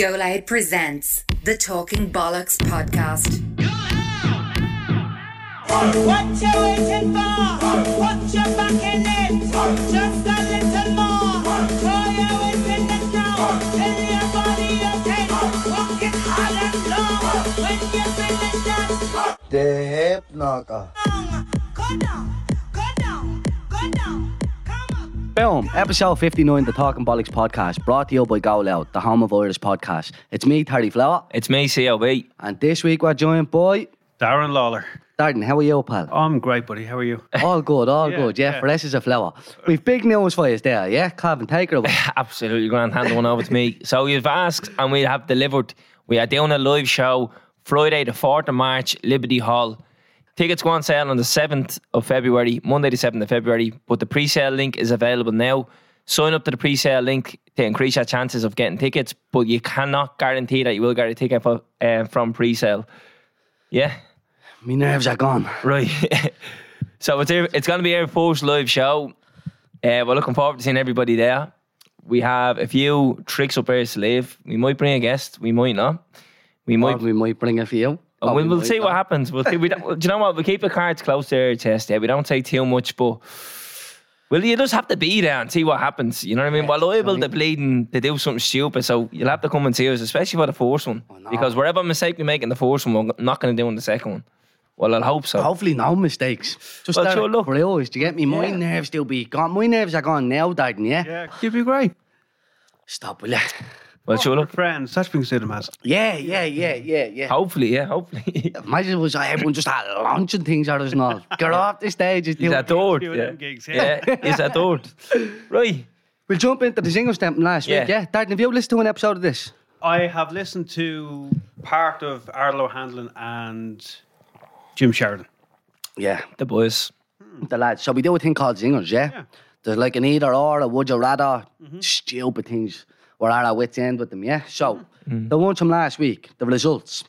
Go Loud presents the Talking Bollocks podcast. What you waiting for? Put your back in it. Just a little more. Throw your weight in it now. Tell your body okay. Walk it hard and long. When you finish that The hip knocker. song, Come up. Boom. Episode 59, the Talking Bollocks podcast, brought to you by Go Loud, the home of Irish podcast. It's me, Terry Flower, It's me, CLB. and this week we're joined by Darren Lalor. Darren, How are you, pal? I'm great, buddy. How are you? All good, all Yeah, good. Yeah, yeah. fresh as a flower. We've big news for you there, yeah? Calvin, take it away. Absolutely grand. Hand the one over to me. So you've asked, and we have delivered. We are doing a live show Friday, the 4th of March, Liberty Hall. Tickets go on sale on the 7th of February, Monday, the 7th of February. But the pre sale link is available now. Sign up to the pre sale link to increase your chances of getting tickets, but you cannot guarantee that you will get a ticket for, uh, from pre sale. Yeah? My nerves are gone. Right. so it's it's going to be our first live show. Uh, we're looking forward to seeing everybody there. We have a few tricks up our sleeve. We might bring a guest. We might not. We Or might. we might bring a for you. Oh, we, we we'll might see what happens. We'll see. We don't, do you know what? We keep the cards close to our chest. Yeah, we don't say too much, but well, you just have to be there and see what happens. You know what I mean? We're liable to bleeding to do something stupid, so you'll have to come and see us, especially for the first one, oh, know. because whatever mistake we make in the first one, we're not going to do in the second one. Well, I'll hope so. Hopefully, no mistakes. Just Well, well, sure, look. reals, do you get me? My Yeah. nerves still be gone. My nerves are gone now, Darren, yeah? Yeah, you'd be great. Stop, will you? Well, sure, look. Friends, that's being said, as. Yeah, yeah, yeah, yeah, yeah. Hopefully, yeah, hopefully. Imagine it was everyone just started launching things at er us and all. Get off the stage. It's He's adored. doing Yeah. gigs, yeah. yeah, he's adored. Right. We'll jump into the single stamp last Yeah. week, yeah? Darren, have you listened to an episode of this? I have listened to part of Arlo Handlin and Jim Sheridan. Yeah. The boys. Hmm. The lads. So we do a thing called zingers, yeah? Yeah. There's like an either or, a would you rather, mm-hmm. stupid things. We're at our wits' end with them, yeah? So, mm-hmm. Mm-hmm. the ones from last week, the results.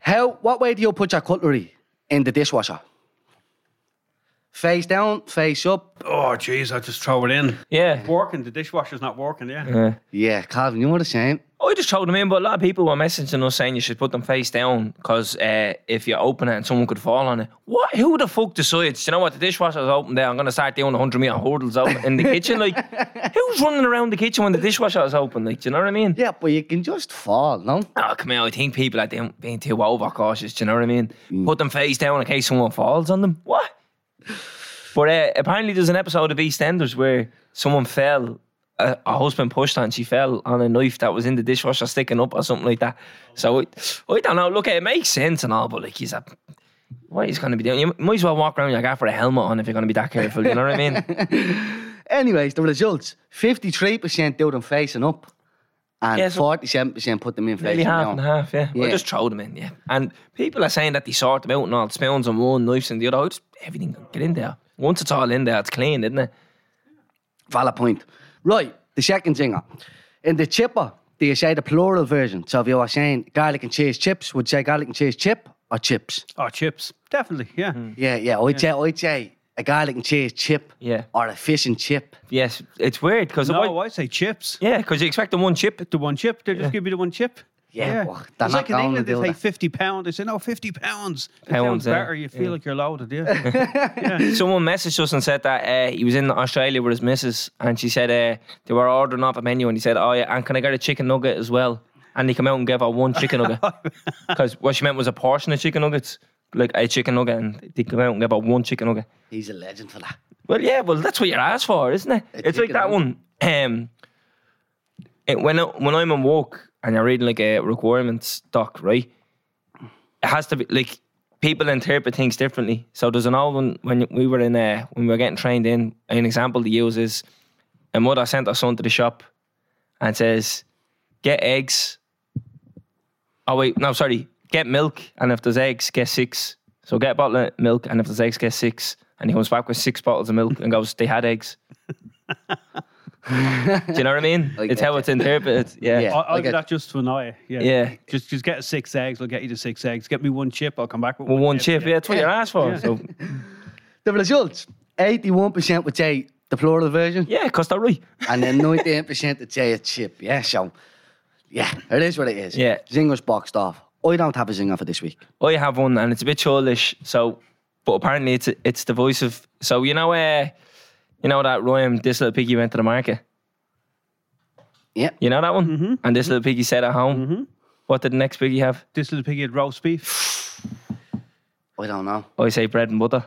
How, what way do you put your cutlery in the dishwasher? Face down, face up. Oh, jeez, I just throw it in. Yeah. Working, the dishwasher's not working, yeah. Yeah. Yeah, Calvin, you're the same. I just told them in, but a lot of people were messaging us saying you should put them face down because uh, if you open it and someone could fall on it. What? Who the fuck decides? You know what? The dishwasher's open there. I'm going to start doing 100 meter hurdles out in the kitchen. Like, who's running around the kitchen when the dishwasher is open? Like, do you know what I mean? Yeah, but you can just fall, no? Oh, come on. I think people are doing, being too overcautious. Do you know what I mean? Put them face down in case someone falls on them. What? But uh, apparently, there's an episode of EastEnders where someone fell. A, a husband pushed her and she fell on a knife that was in the dishwasher sticking up or something like that. So I, I don't know. Look, it makes sense and all, but like he's a. What he's going to be doing? You might as well walk around your gaff with a helmet on if you're going to be that careful. You know what I mean? Anyways, the results 53% do them facing up, and Yeah, so- 47% put them in facing half down. and half, yeah. Yeah. Just throw them in, yeah. And people are saying that they sort them out and all spoons on one, knives in the other. I just everything get in there. Once it's all in there, it's clean, isn't it? Valid point. Right, the second singer. In the chipper, do you say the plural version? So if you were saying garlic and cheese chips, would you say garlic and cheese chip or chips? Oh, chips. Definitely, yeah. Hmm. Yeah, yeah. I'd, Say, I'd say a garlic and cheese chip Yeah. or a fish and chip. Yes, it's weird because No, I say chips. yeah, because you expect the one chip. The one chip, they just give you the one chip. Yeah, well, they're it's not like in England, they do say that. 50 pounds. They say, no, 50 pounds. It Pounds, sounds yeah. better. You feel like you're loaded, yeah. Someone messaged us and said that uh, he was in Australia with his missus, and she said uh, they were ordering off a menu, and he said, "Oh yeah, and can I get a chicken nugget as well?" And he came out and gave her one chicken nugget because what she meant was a portion of chicken nuggets, like a chicken nugget, and they came out and gave her one chicken nugget. He's a legend for that. Well, yeah, well, that's what you're asked for, isn't it? it's like that nugget. one. Um, it, when I, when I'm in work and you're reading like a requirements doc, right? It has to be like people interpret things differently. So there's an old one when we were in uh, when we were getting trained in. An example to use is a mother sent her son to the shop and says, "Get eggs." Oh wait, no, sorry. Get milk, and if there's eggs, get six. So get a bottle of milk, and if there's eggs, get six. And he comes back with six bottles of milk and goes, "They had eggs." Do you know what I mean? I it's how you. it's interpreted. Yeah. Yeah. I, I'll I do get- that just to annoy you. Yeah. Yeah. Just just get six eggs. I'll get you the six eggs. Get me one chip. I'll come back with Well, one chip, yeah, that's what you're asked for. Yeah. So, The results 81% would say the plural version, yeah, because they're right. and then 98% would say a chip. Yeah, so Yeah, it is what it is. Yeah. Zinger's boxed off. I don't have a zinger for this week. I have one, and it's a bit childish. So, but apparently it's it's the voice of. So you know, uh, you know that rhyme. This little piggy went to the market. Yeah. You know that one. And this little piggy said at home. What did the next piggy have? This little piggy had roast beef. I don't know. I say bread and butter.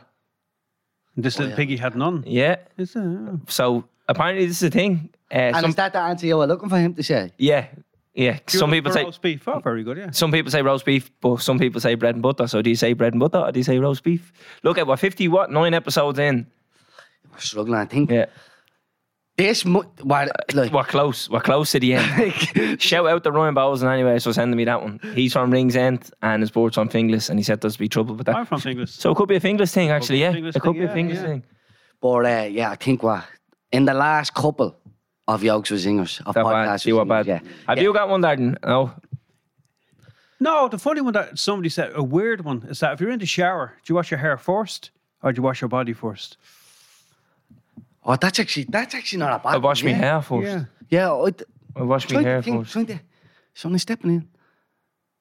And this little yeah. piggy had none. Yeah. Is it? So apparently this is a thing. Uh, And some, is that the answer you were looking for him to say? yeah, yeah. You Some people say roast beef. Oh, very good. Yeah. some people say roast beef, but some people say bread and butter. So do you say bread and butter or do you say roast beef? Look at what fifty what nine episodes in. We're struggling, I think. Yeah, This, mu- what, like, we're close. We're close to the end. Shout out to Ryan Bowles and anyway, so sending me that one. He's from Ringsend and his board's from Finglas, and he said there's be trouble with that. I'm from Finglas. So it could be a Finglas thing, actually. Yeah, it could be a yeah, Finglas yeah. thing. but uh, yeah, I think what, in the last couple of Yokes with Zingers, of That bad. podcasts You were with bad. Yeah. Have Yeah. you got one, Darren? No. No, the funny one that somebody said, a weird one, is that if you're in the shower, do you wash your hair first or do you wash your body first? Oh, that's actually, that's actually not a bad I wash one, my hair first. Yeah. Yeah, I, I uh, wash my hair think, first. trying to, something stepping in.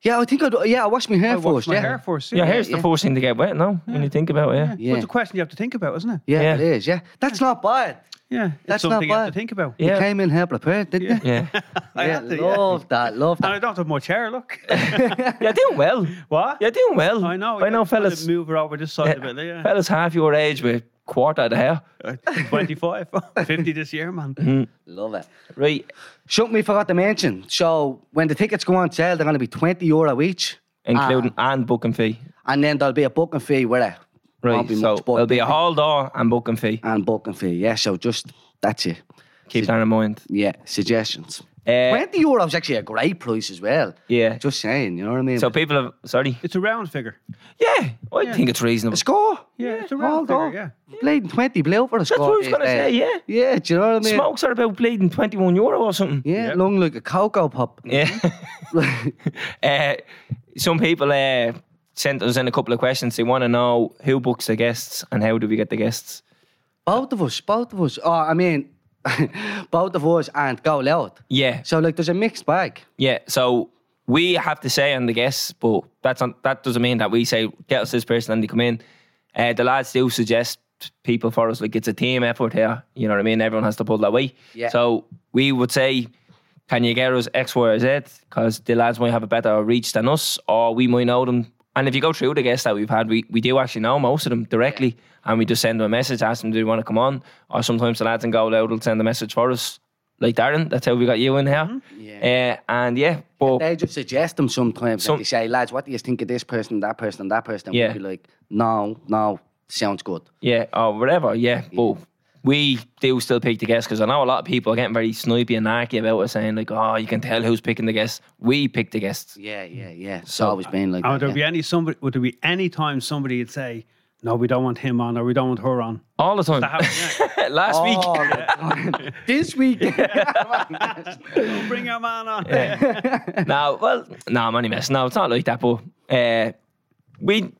Yeah, I think I do. Yeah, I wash my hair I wash first. my yeah. hair first. Yeah, Yeah. hair's yeah. the first thing to get wet, no? When you think about it, yeah. Yeah. Well, it's a question you have to think about, isn't it? Yeah, Yeah. it is. Yeah, that's not bad. Yeah. It's That's something not you have to think about. Yeah. You came in here prepared, didn't you? Yeah. I yeah, had to, yeah. love that. Love And I don't have much hair, look. You're doing well. what? You're doing well. I know. I know, I'm trying to fellas. Move her over this side of it. Yeah. Fellas half your age with quarter of the hair. 25, 50 this year, man. Mm. Love it. Right. Something we forgot to mention. So when the tickets go on sale, they're going to be twenty euro each, Including and booking fee. and then there'll be a booking fee with it. Right. Won't be So much, but there'll be a hall door and booking fee. and booking fee. Yeah, so just that's it. Keep that in mind. Yeah, suggestions. Uh, Twenty euro is actually a great price as well. Yeah. Just saying, you know what I mean? So people have sorry. It's a round figure. Yeah, I think it's reasonable. a score. Yeah, it's a Hold round figure, on. yeah. Bleeding twenty blue for a score. That's what I was gonna days. say, yeah. Yeah, do you know what I mean? Smokes are about bleeding twenty one euro or something. Yeah, Yeah. long like a cocoa pop. Yeah. uh, some people uh, sent us in a couple of questions. They want to know who books the guests and how do we get the guests. Both of us, both of us. Oh, I mean, both of us and go loud. Yeah, So like, there's a mixed bag. yeah. So we have to say on the guests, but that's not, that doesn't mean that we say get us this person and they come in. Uh, the lads do suggest people for us. Like it's a team effort here. You know what I mean? Everyone has to pull that way. Yeah. So we would say, can you get us X, Y, or Z? Because the lads might have a better reach than us, or we might know them. And if you go through the guests that we've had, we, we do actually know most of them directly, and we just send them a message, ask them, do you want to come on? Or sometimes the lads in Go Loud will send a message for us. Like Darren, that's how we got you in here. Yeah. Uh, and yeah, but They just suggest them sometimes. Some- like they say, lads, what do you think of this person, that person, that person? Yeah. We'll be like, no, no, sounds good. Yeah, or whatever. Yeah, but we do still pick the guests because I know a lot of people are getting very snipey and narky about it, saying like, "Oh, you can tell who's picking the guests." We pick the guests. Yeah, yeah, yeah. It's So- always been like And that. would there yeah. be any somebody? Would there be any time somebody would say, "No, we don't want him on," or "We don't want her on"? All the time. That happens, yeah. Last Oh, week, God. this week. Don't Bring your man on. no, well, no, I'm only messing. No, it's not like that. But uh, we,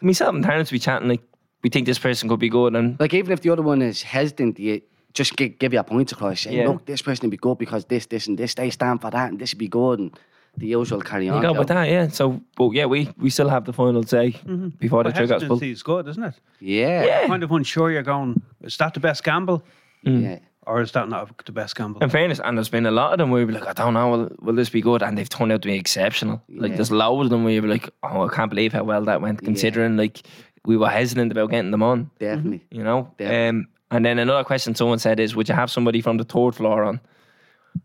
myself and Terence, be chatting like we think this person could be good, and like even if the other one is hesitant, you just gi- give you a point across. Say, Yeah. look, this person would be good because this, this, and this. They stand for that, and this would be good, and the usual carry on. you go with that, yeah. So, but yeah, we we still have the final say mm-hmm. before the But trigger gets pulled. hesitancy is good, isn't it? Yeah, Yeah. Kind of unsure you're going. Is that the best gamble, mm. yeah. or is that not the best gamble? In fairness, and there's been a lot of them where you'd be like, I don't know, will, will this be good? And they've turned out to be exceptional. Like, there's loads of them where you'd be like, oh, I can't believe how well that went, considering like we were hesitant about getting them on, definitely. you know? Yeah. Um, and then another question someone said is, would you have somebody from the third floor on?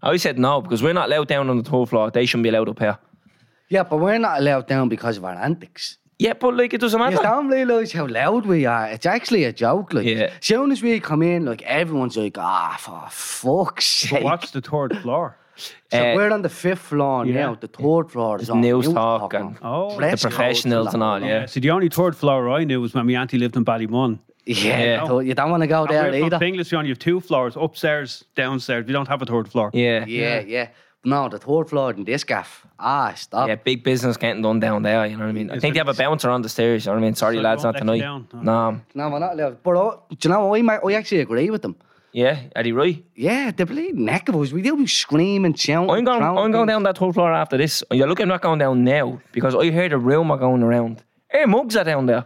I always said no, because we're not allowed down on the third floor. They shouldn't be allowed up here. Yeah, but we're not allowed down because of our antics. Yeah, but like, it doesn't You matter. don't realise how loud we are. It's actually a joke. Like, Yeah. soon as we come in, like everyone's like, ah, for fuck's But sake. what's the third floor? So Uh, we're on the fifth floor yeah. now. The third floor is all news Newstalk on. and Oh, the Dress professionals codes and all, yeah. See, the only third floor I knew was when my auntie lived in Ballymun. Yeah, Yeah. so you don't want to go And there we're from either. Finglas, we only have two floors, upstairs, downstairs. We don't have a third floor. Yeah. Yeah, yeah. No, the third floor in this gaff. Ah, stop. Yeah, big business getting done down there. You know what I mean? I think they have a bouncer on the stairs. You know what I mean? Sorry, So lads, don't not let you tonight. no. No, No, we're not allowed. But uh, do you know, I, might, I actually agree with them. Yeah, Eddie Roy. Yeah, the bleeding neck of us. We do be screaming, shouting. I'm going. I'm going down that third floor after this. You're looking not going down now because I heard a rumour going around. Hey, mugs are down there.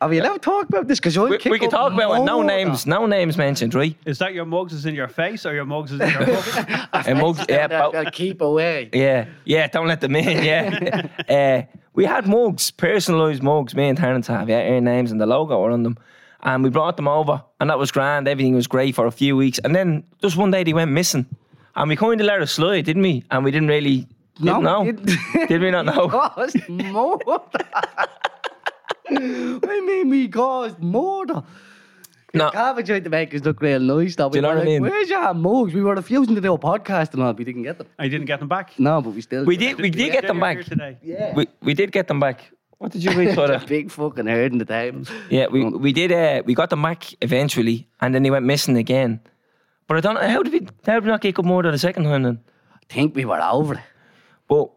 Have you ever talked about this? Because We, we can talk about it. No names. No names mentioned, right? Is that your mugs is in your face or your mugs is in your pocket? And mugs. Yeah, Yeah, but- keep away. yeah, yeah. Don't let them in. Yeah. uh, we had mugs, personalised mugs. Me and Terence have yeah, our names and the logo were on them. And we brought them over, and that was grand. Everything was great for a few weeks, and then just one day they went missing, and we kind of let it slide, didn't we? And we didn't really didn't know. we didn't. Did we not know? caused murder. I mean, we caused murder. No. Calvin tried to make us look real nice. Though. Do you know we what were I mean? Where's your mugs? We were refusing to do a podcast and all. We didn't get them. I didn't get them back. No, but we still. We did. We did get them back. today. Yeah. We we did get them back. What did you read for a big fucking herd in the table. Yeah, we we did. Uh, we got the back eventually, and then he went missing again. But I don't know how did we how did we not get good more than the second time then? I think we were over it. But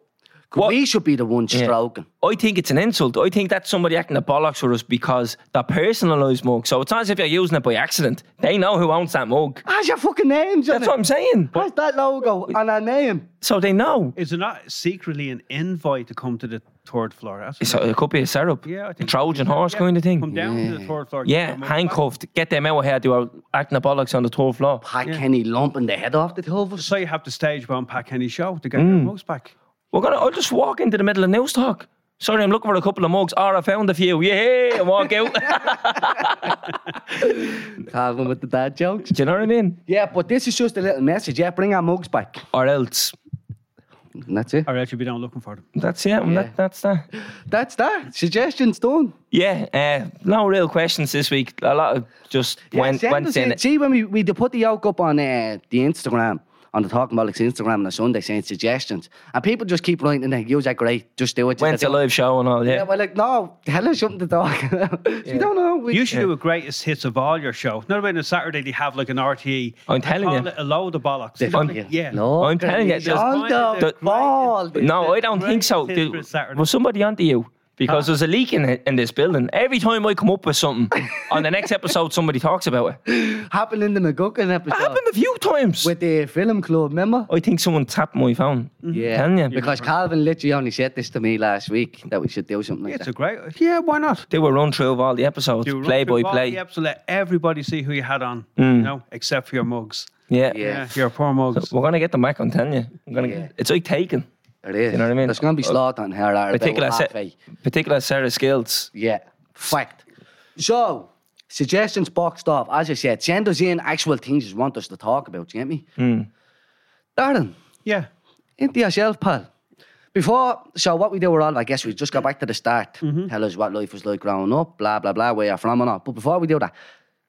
what, We should be the ones Yeah. stroking. I think it's an insult. I think that's somebody acting the bollocks for us because they're personalised mug. So it's not as if you're using it by accident. They know who owns that mug. How's your fucking name, That's what I'm saying. What's that logo and our name? So they know. Is it not secretly an invite to come to the third floor? That's So it could be a setup. Yeah, I a think Trojan horse Yeah, kind of thing. Come down to the third floor. Yeah, your mugs back. handcuffed. Get them out of here. They were acting the bollocks on the third floor. Pat Kenny lumping the head off the two of us. So you have to stage one Pat Kenny show to get Mm. your mugs back. We're gonna. I'll just walk into the middle of Newstalk. Sorry, I'm looking for a couple of mugs. Or I found a few. Yeah, and walk out. Calvin with the dad jokes. Do you know what I mean? Yeah, but this is just a little message. Yeah, bring our mugs back. Or else. And that's it. Or else you'll be down looking for them. That's it. That, that's that. That's that. Suggestions done. Yeah. Uh, no real questions this week. A lot of just Yeah, went send went in in. See, when we, we put the yoke up on uh, the Instagram, on the Talking Bollocks Instagram on a Sunday saying suggestions, and people just keep writing in there, you that great, just do it. Went to do it." live show and all. Yeah, Yeah. we're like, no, tell us something to talk about. We don't know. We, You should do a greatest hits of all your show. Not about on a Saturday they have like an RTE. I'm and telling call you. it a load of bollocks. They- Don't I'm- they? yeah. No, I'm telling you, he's there's- on the- the ball. No, I don't think so. greatest hits There- for Was somebody onto you? Because ah. there's a leak in, it- in this building. Every time I come up with something, on the next episode, somebody talks about it. Happened in the McGuckin episode It happened a few times. with the film club, remember? I think someone tapped my phone. Mm-hmm. Yeah, Telling you. because Calvin literally only said this to me last week that we should do something like It's that. It's a great. Yeah, why not? They were run through of all the episodes, Do play by run through all play. the episodes, let everybody see who you had on. Mm. You know, except for your mugs. Yeah. Yeah. Yeah, your poor mugs. We're gonna get them back. I'm telling you. I'm gonna. Yeah. It's like taken. It is. You know what I mean? There's going to be slaughter on her at Particular about set, particular set of skills. Yeah, fact. So, suggestions boxed off. As I said, send us in actual things you want us to talk about, you get me? Hmm. Darren, Yeah. into yourself, pal. Before, so what we do, we're all, I guess we just go back to the start. Mm-hmm. Tell us what life was like growing up, blah, blah, blah, where you're from and all. But before we do that,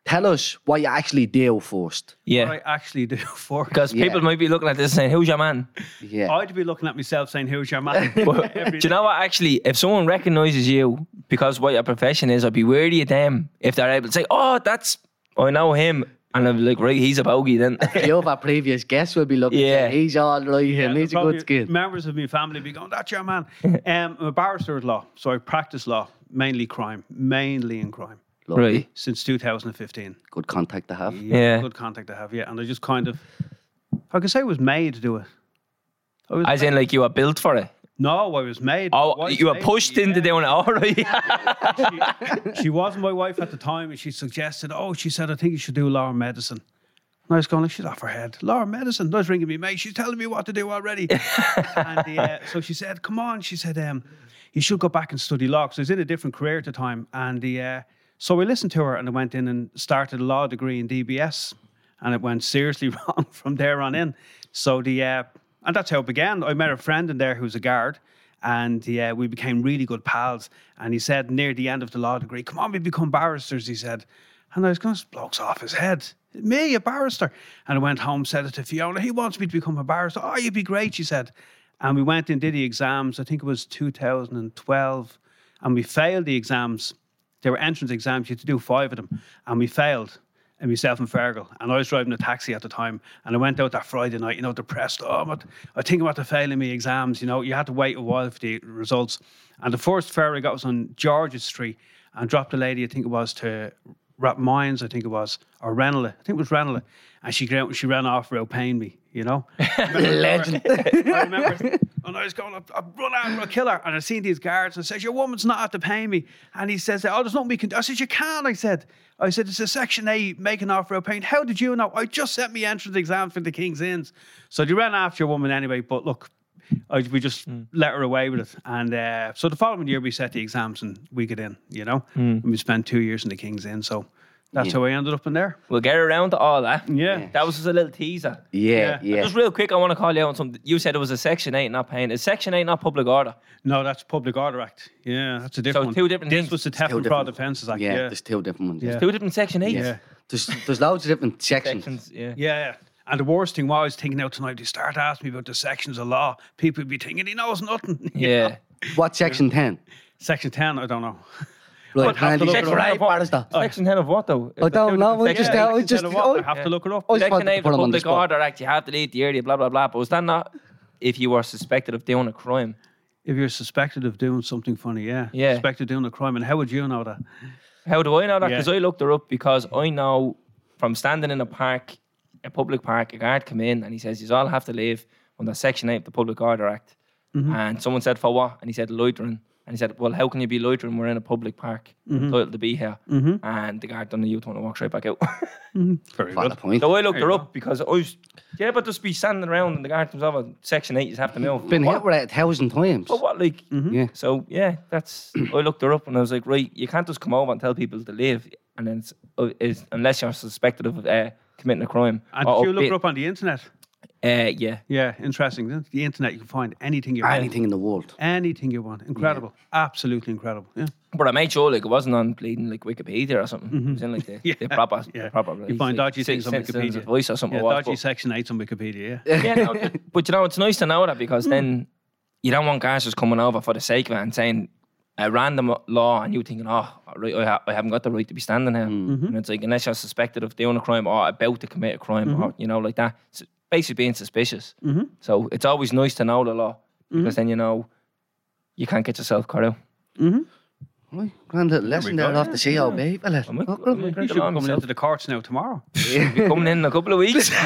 tell us what you actually do first. Yeah. What I actually do for Because Yeah. people might be looking at this saying, "Who's your man?" Yeah. I'd be looking at myself saying, "Who's your man?" But Every do you know what? Actually, if someone recognizes you because what your profession is, I'd be wary of them if they're able to say, "Oh, that's I know him," and I'm like, "Right, he's a bogey." Then Few of our previous guests will be looking Yeah. yeah. he's all right, Yeah, him, he's a probably good skin. Members of my family be going, "That's your man." um, I'm a barrister at law, so I practice law, mainly crime, mainly in crime, Lovely. right, since 2015. Good contact to have. Yeah. good contact to have. Yeah, and I just kind of, I could say, I was made to do it. I was as in like you were built for it. no, I was made. Oh, My wife you were made pushed me, into yeah. doing it. All right. she, she wasn't my wife at the time, and she suggested, "Oh, she said, I think you should do law and medicine." And I was going, like, she's off her head. Law and medicine. I was ringing me mate. She's telling me what to do already. and uh, so she said, "Come on," she said, um, "You should go back and study law." Because I was in a different career at the time, and the uh, so we listened to her and I went in and started a law degree in DBS, and it went seriously wrong from there on in. So the uh, and that's how it began. I met a friend in there who's a guard, and yeah, we became really good pals. And he said near the end of the law degree, "Come on, we become barristers." He said, and I was going, "This bloke's off his head." Me, a barrister. And I went home, said it to Fiona. He wants me to become a barrister. Oh, you'd be great, she said. And we went and did the exams. I think it was 2012. And we failed the exams. They were entrance exams. You had to do five of them. And we failed. And myself and Fergal. And I was driving a taxi at the time. And I went out that Friday night, you know, depressed. Oh, I'm I think about to fail in my exams. You know, you had to wait a while for the results. And the first fare I got was on George's Street and dropped a lady, I think it was, to Rathmines, I think it was, or Ranelagh. I think it was Ranelagh. And she she ran off without paying me, you know? Legend. I remember, and I was going, I run out, I'll kill her. And I seen these guards and I says, Your woman's not at to pay me. And he says, Oh, there's nothing we can do. I said, You can't. I said, I said, It's a Section A making off without paying. How did you know? I just set me entrance exam for the King's Inns. So they ran after your woman anyway. But look, I, we just let her away with it. And uh, so the following year, we set the exams and we get in, you know? And we spent two years in the King's Inn. So that's how I ended up in there. We'll get around to all that. Yeah. That was just a little teaser. Yeah, Yeah. yeah. Just real quick, I want to call you out on something. You said it was a Section 8 not paying. Is Section 8 not public order? No, that's Public Order Act. Yeah, that's a different one. two different This things. was the Two Theft and different Fraud ones. Offences Act. Yeah, Yeah. there's two different ones. Yeah. Two different Section 8s. Yeah. There's, there's loads of different sections. Sections, yeah. Yeah. And the worst thing was, I was thinking out tonight, they start asking me about the sections of law. People would be thinking he knows nothing. you Yeah. know. What section 10? Section 10, I don't know. Right, I'd have to Randy, look it up. what is? Section 10 of what, though? I don't know. We Section just, eight. I Section just, 10 of what? oh, I have to look it up. I just Section 8 of put the him on the Public spot. Order Act, you have to leave the area, blah, blah, blah. But was that not if you were suspected of doing a crime? If you're suspected of doing something funny, yeah. Yeah. Suspected of doing a crime. And how would you know that? How do I know that? Yeah. Because I looked her up because I know from standing in a park, a public park, a guard come in and he says, you all have to leave under Section 8 of the Public Order Act. Mm-hmm. And someone said, for what? And he said, loitering. And he said, well, how can you be loitering? We're in a public park. Mm-hmm. Entitled to be here. And the guard done the youth one and walked right back out. Very Valid good. point. so I looked There her you up because I was, yeah, but just be standing around and the guard comes over, Section 8, you just have to move. Been what? hit with it a thousand times. But what, like, Yeah. so yeah, that's. I looked her up and I was like, right, you can't just come over and tell people to leave, and then it's, uh, it's unless you're suspected of uh, committing a crime. And or did you look upbit- it up on the internet? Uh, yeah, Yeah, interesting. The internet, you can find anything you want. Anything in the world. Anything you want. Incredible. Absolutely incredible. Yeah. but I made sure like it wasn't on bleeding like Wikipedia or something. It was in like the, Yeah. the proper, Yeah. the proper. You find like, dodgy ci- things on Wikipedia. Advice or something. Yeah, it was, dodgy but- section 8 on Wikipedia, yeah. yeah, no, th- but you know, it's nice to know that because then you don't want guys just coming over for the sake of it and saying a random law and you thinking, oh, right, I, ha- I haven't got the right to be standing here. Mm-hmm. Mm-hmm. And it's like, unless you're suspected of doing a crime or about to commit a crime or, mm-hmm. you know, like that, it's basically being suspicious. So it's always nice to know the law because then you know you can't get yourself caught out. Right, grand little lesson there go. off the COB, fella. I'm like- Oh, I'm grand. like- You should be coming into the courts now tomorrow. Be coming in in a couple of weeks.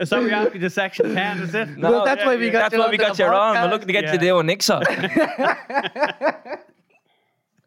Is that we asked you to section 10, is it? No, Well, that's why we got That's you why we got you on. We're looking to get Yeah. you there on Nixon.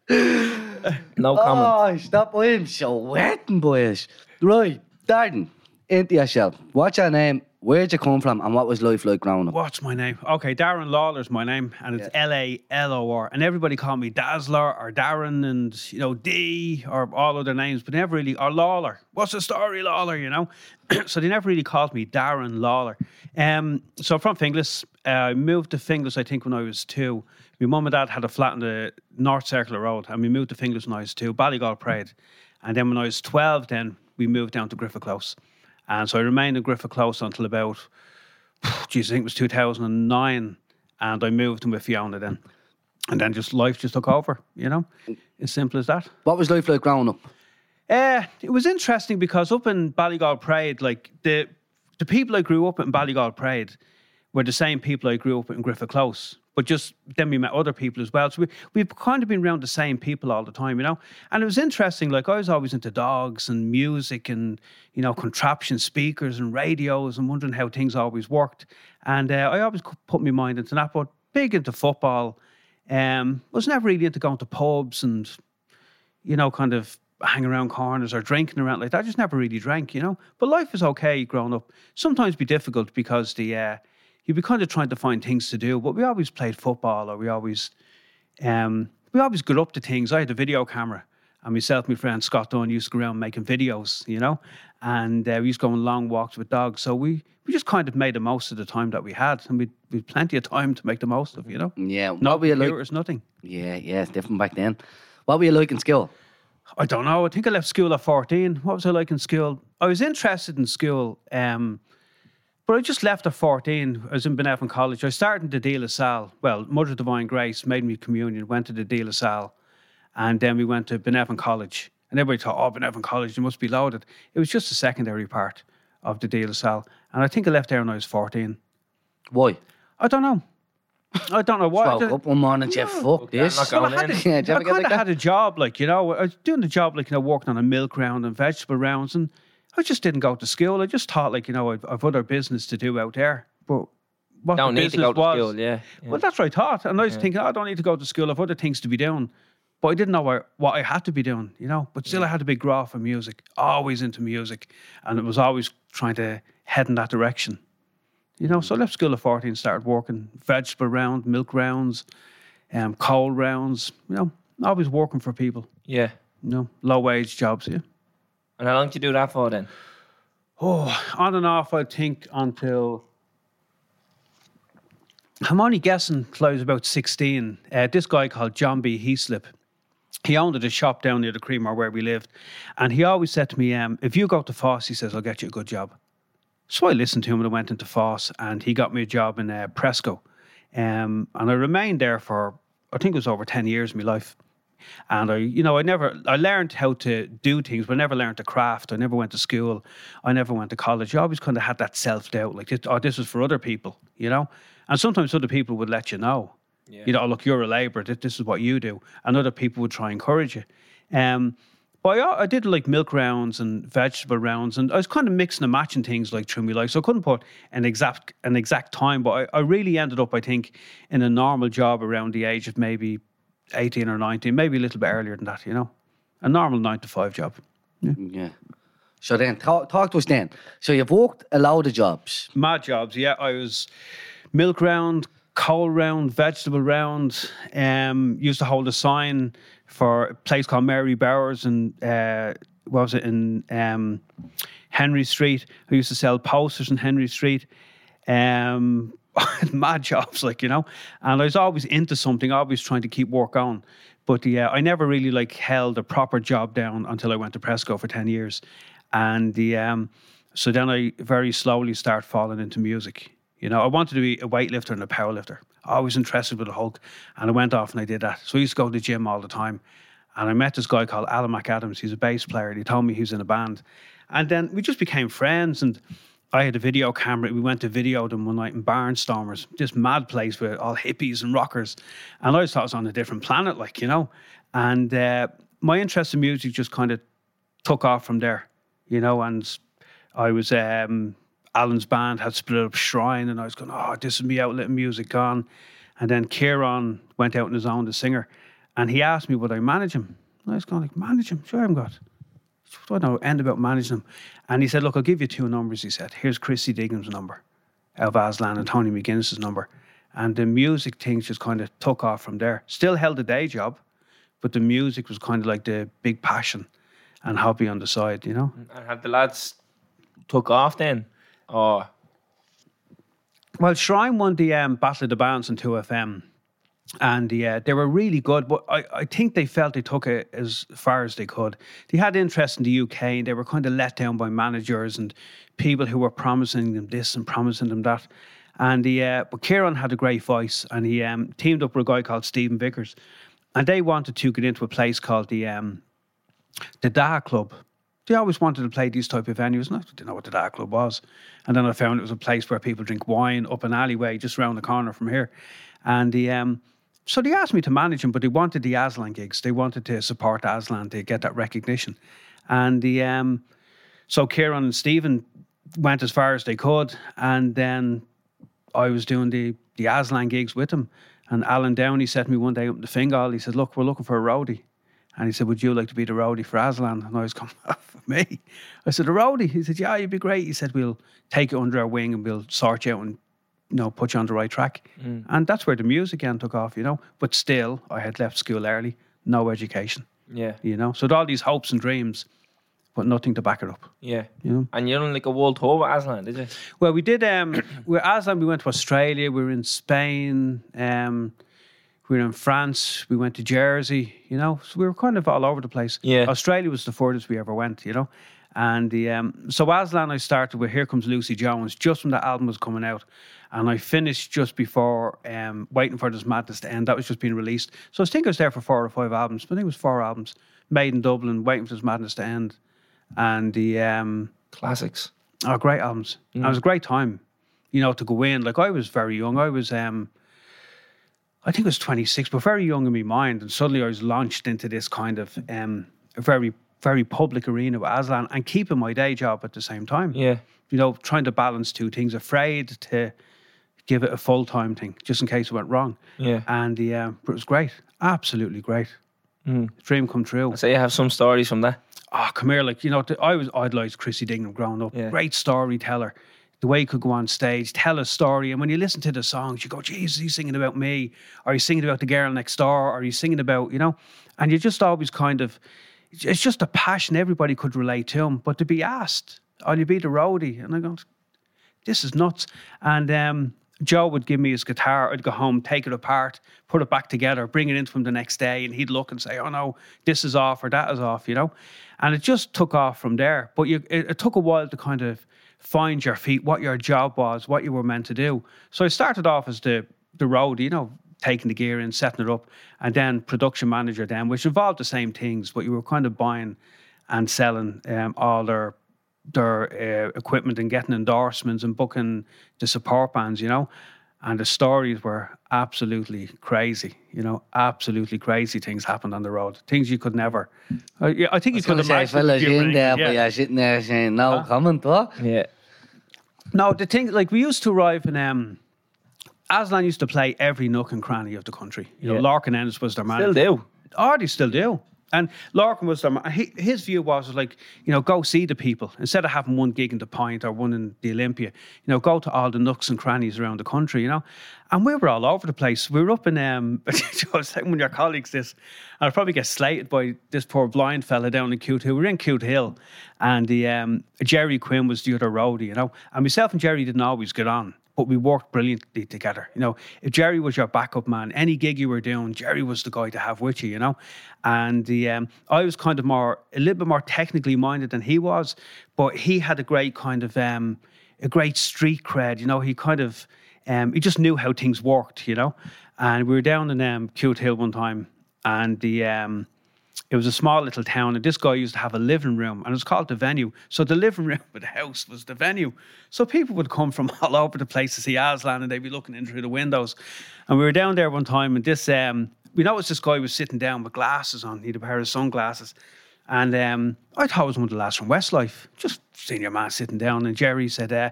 no comment. Oh, stop I'm so wetting, boys. Right, Darren, into yourself. What's your name? Where'd you come from? And what was life like growing up? What's my name? Okay, Darren Lalor's my name, and it's L A L O R. And everybody called me Dazzler or Darren and, you know, D or all other names, but never really, or Lalor. What's the story, Lalor, you know? so they never really called me Darren Lalor. Um, so from Finglas. Uh, I moved to Finglas, I think, when I was two. My mum and dad had a flat in the North Circular Road, and we moved to Finglas when I was two, Ballygall Parade. And then when I was 12, then we moved down to Griffith Close. And so I remained in Griffith Close until about geez, I think it was 2009, and I moved in with Fiona then. And then just life just took over, you know? As simple as that. What was life like growing up? Uh, it was interesting because up in Ballygall Parade, like the the people I grew up in Ballygall Parade were the same people I grew up in Griffith Close. But just then we met other people as well. So we, we've kind of been around the same people all the time, you know? And it was interesting. Like I was always into dogs and music and, you know, contraption speakers and radios and wondering how things always worked. And uh, I always put my mind into that, but big into football. Um, was never really into going to pubs and you know, kind of hang around corners or drinking around like that. I just never really drank, you know. But life was okay growing up. Sometimes be difficult because the uh, you'd be kind of trying to find things to do. But we always played football, or we always um, we always got up to things. I had a video camera, and myself, my friend Scott Dunn used to go around making videos, you know. And uh, we used to go on long walks with dogs. So we we just kind of made the most of the time that we had, and we we had plenty of time to make the most of, you know. Yeah, what were you like? nothing. Yeah, yeah, it's different back then. What were you like in school? I don't know. I think I left school at 14. What was I like in school? I was interested in school, um, but I just left at 14. I was in Beneavin College. I started in the De La Salle. Well, Mother of Divine Grace made me communion, went to the De La Salle, and then we went to Beneavin College. And everybody thought, oh, Beneavin College, they must be loaded. It was just the secondary part of the De La Salle. And I think I left there when I was 14. Why? I don't know. I don't know what. Woke up one morning, Jeff, fuck this. not Well, I had in. to- Yeah, I ever kind of had a job, like you know, I was doing the job, like you know, working on a milk round and vegetable rounds, and I just didn't go to school. I just thought, like you know, I've, I've other business to do out there, but what Don't the need to business go to was, school, yeah. yeah. Well, that's what I thought, and I was thinking, "Oh, I don't need to go to school. I've other things to be doing. But I didn't know what, what I had to be doing, you know. But still, I had a big graph for music, always into music, and it was always trying to head in that direction. You know, so I left school at 14, started working vegetable round, milk rounds, um, coal rounds, you know, always working for people, yeah. you know, low wage jobs, yeah. And how long did you do that for then? Oh, on and off, I think, until. I'm only guessing till I was about 16. Uh, this guy called John B. Heaslip, he owned a shop down near the Creamer where we lived. And he always said to me, um, if you go to FÁS, he says, I'll get you a good job. So I listened to him and I went into FÁS and he got me a job in uh, Presco. Um, and I remained there for, I think it was over 10 years of my life. And I, you know, I never, I learned how to do things, but I never learned to craft. I never went to school. I never went to college. I always kind of had that self doubt, like, this, oh, this is for other people, you know? And sometimes other people would let you know, you know, oh, look, you're a labourer, this, this is what you do. And other people would try and encourage you. Um, but I, I did like milk rounds and vegetable rounds, and I was kind of mixing and matching things like through my life. So I couldn't put an exact an exact time, but I, I really ended up, I think, in a normal job around the age of maybe 18 or 19, maybe a little bit earlier than that, you know? A normal nine to five job. Yeah. So then, talk, talk to us then. So you've worked a lot of jobs. Mad jobs, yeah. I was milk round, coal round, vegetable round. Um, used to hold a sign for a place called Mary Bowers and uh, what was it in um, Henry Street. I used to sell posters in Henry Street. Um, mad jobs, like you know. And I was always into something, always trying to keep work on. But yeah, I never really like held a proper job down until I went to Presco for ten years, and the um, so then I very slowly start falling into music. You know, I wanted to be a weightlifter and a powerlifter. I was interested with the Hulk, and I went off and I did that. So I used to go to the gym all the time, and I met this guy called Alan McAdams. He's a bass player, and he told me he was in a band, and then we just became friends and. I had a video camera. We went to video them one night in Barnstormers, this mad place with all hippies and rockers. And I just thought I was on a different planet, like, you know. And uh, my interest in music just kind of took off from there, you know. And I was, um, Alan's band had split up Shrine, and I was going, oh, this is me outlet in music on. And then Kieran went out on his own, the singer, and he asked me would I manage him. And I was going, like, manage him? Sure, I'm God. I don't know, end about managing them. And he said, Look, I'll give you two numbers. He said, Here's Christy Dignam's number, of Aslan and Tony McGuinness's number. And the music things just kind of took off from there. Still held a day job, but the music was kind of like the big passion and hobby on the side, you know? And have the lads took off then? Oh, Well, Shrine won the um, Battle of the Bands on 2FM. And yeah, they were really good, but I, I think they felt they took it as far as they could. They had interest in the UK and they were kind of let down by managers and people who were promising them this and promising them that. And the, uh, but Kieran had a great voice and he um, teamed up with a guy called Stephen Vickers. And they wanted to get into a place called the um, the Da Club. They always wanted to play these type of venues, and I didn't know what the Da Club was. And then I found it was a place where people drink wine up an alleyway just around the corner from here. And the um, so they asked me to manage them, but they wanted the Aslan gigs. They wanted to support Aslan to get that recognition. And the um, so Kieran and Stephen went as far as they could, and then I was doing the the Aslan gigs with them. And Alan Downey said to me one day up in the Fingal, he said, Look, we're looking for a roadie. And he said, Would you like to be the roadie for Aslan? And I was going, For me? I said, A roadie? He said, Yeah, you'd be great. He said, We'll take it under our wing and we'll sort you out and you know, put you on the right track. And that's where the music end took off, you know. But still, I had left school early, no education, yeah, you know. So all these hopes and dreams, but nothing to back it up. yeah. You know? And you done like a world tour with Aslan, did you? Well, we did. Um, we Aslan. We went to Australia. We were in Spain. Um, we were in France. We went to Jersey. You know, so we were kind of all over the place. Yeah. Australia was the furthest we ever went. You know, and the um, so Aslan I started with Here Comes Lucy Jones just when the album was coming out, and I finished just before um, Waiting for This Madness to End. That was just being released. So I think I was there for four or five albums. But I think it was four albums made in Dublin. Waiting for This Madness to End, and the um, Classics. Oh, great albums. And It was a great time, you know, to go in. Like I was very young. I was um I think I was 26, but very young in my mind. And suddenly I was launched into this kind of um, very, very public arena with Aslan and keeping my day job at the same time. Yeah. You know, trying to balance two things, afraid to give it a full time thing just in case it went wrong. Yeah. And the but it was great. Absolutely great. Dream come true. So you have some stories from that. Oh, come here. Like, you know, I was idolised Christy Dignam growing up. Yeah. Great storyteller. The way he could go on stage, tell a story. And when you listen to the songs, you go, Jesus, he's singing about me. Or he's singing about the girl next door. Or he's singing about, you know, and you just always kind of, it's just a passion everybody could relate to him. But to be asked, will you be the roadie? And I go, this is nuts. And um, Joe would give me his guitar. I'd go home, take it apart, put it back together, bring it into him the next day, and he'd look and say, "Oh no, this is off or that is off," you know. And it just took off from there. But you, it, it took a while to kind of find your feet, what your job was, what you were meant to do. So I started off as the the road, you know, taking the gear in, setting it up, and then production manager then, which involved the same things, but you were kind of buying and selling um, all their their uh, equipment and getting endorsements and booking the support bands, you know. And the stories were absolutely crazy, you know, absolutely crazy things happened on the road. Things you could never. I, yeah, I think you I was could going to say, imagine. fellas, you in there, England, but you're sitting there saying, no comment, what? Yeah. No, the thing, like we used to arrive in. Um, Aslan used to play every nook and cranny of the country. You know, Yeah. Larkin Ennis was their manager. Still do. Oh, they still do. And Larkin was there. man. His view was like, you know, go see the people instead of having one gig in the Point or one in the Olympia. You know, go to all the nooks and crannies around the country. You know, and we were all over the place. We were up in. Um, I was saying one of your colleagues this, and I'd probably get slated by this poor blind fella down in Cootehill. We were in Cootehill, and the um, Jerry Quinn was the other roadie. You know, and myself and Jerry didn't always get on but we worked brilliantly together. You know, if Jerry was your backup man, any gig you were doing, Jerry was the guy to have with you. You know, and the um, I was kind of more a little bit more technically minded than he was, but he had a great kind of um, a great street cred. You know, he kind of um, he just knew how things worked. You know, and we were down in um, Cootehill one time, and the um, it was a small little town, and this guy used to have a living room, and it was called the venue. So the living room of the house was the venue. So people would come from all over the place to see Aslan, and they'd be looking in through the windows. And we were down there one time, and this um, we noticed this guy was sitting down with glasses on. He had a pair of sunglasses, and um, I thought it was one of the lads from Westlife. Just seeing your man sitting down, and Jerry said. Uh,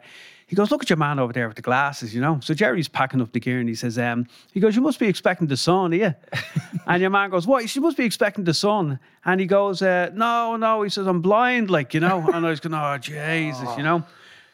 he goes, look at your man over there with the glasses, you know. So Jerry's packing up the gear and he says, um, he goes, you must be expecting the sun, are you? and your man goes, what? You must be expecting the sun. And he goes, uh, no, no. He says, I'm blind, like, you know. And I was going, oh, Jesus, you know.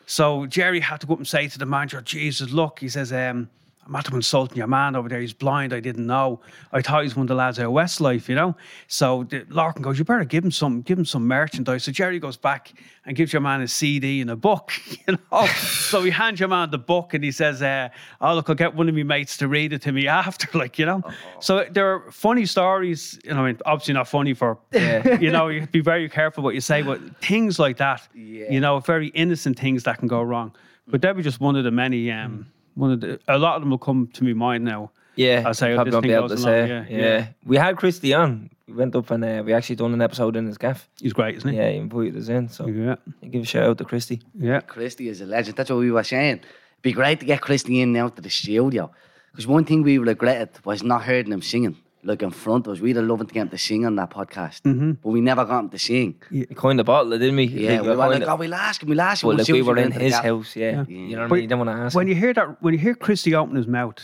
So Jerry had to go up and say to the manager, Jesus, look, he says, um, I'm after consulting your man over there. He's blind. I didn't know. I thought he was one of the lads out of Westlife, you know. So the, Larkin goes, you better give him some, give him some merchandise. So Jerry goes back and gives your man a CD and a book, you know. so he hands your man the book and he says, uh, "Oh look, I'll get one of my mates to read it to me after, like you know." So there are funny stories. You know, I mean, obviously not funny for, you know, you be very careful what you say, but things like that, you know, very innocent things that can go wrong. But that was just one of the many. Um, one of the, a lot of them will come to my mind now. Yeah, I'll say, oh, probably this not thing be able goes to along, say. yeah, Yeah, yeah. we had Christy on. We went up and uh, we actually done an episode in his gaff. He's great, isn't he? Yeah, he invited us in. So Yeah. give a shout out to Christy. Yeah. Christy is a legend. That's what we were saying. It'd be great to get Christy in now to the studio. Because one thing we regretted was not hearing him singing, like in front of us. We'd have loved to get him to sing on that podcast. Mm-hmm. But we never got him to sing. We kind of bottled it, didn't we? Yeah, we were like, oh, we'll ask him, we'll ask him. well, we'll like we were in his house, yeah. Yeah. You know what I mean? You don't want to ask when him. you hear that, when you hear Christy open his mouth,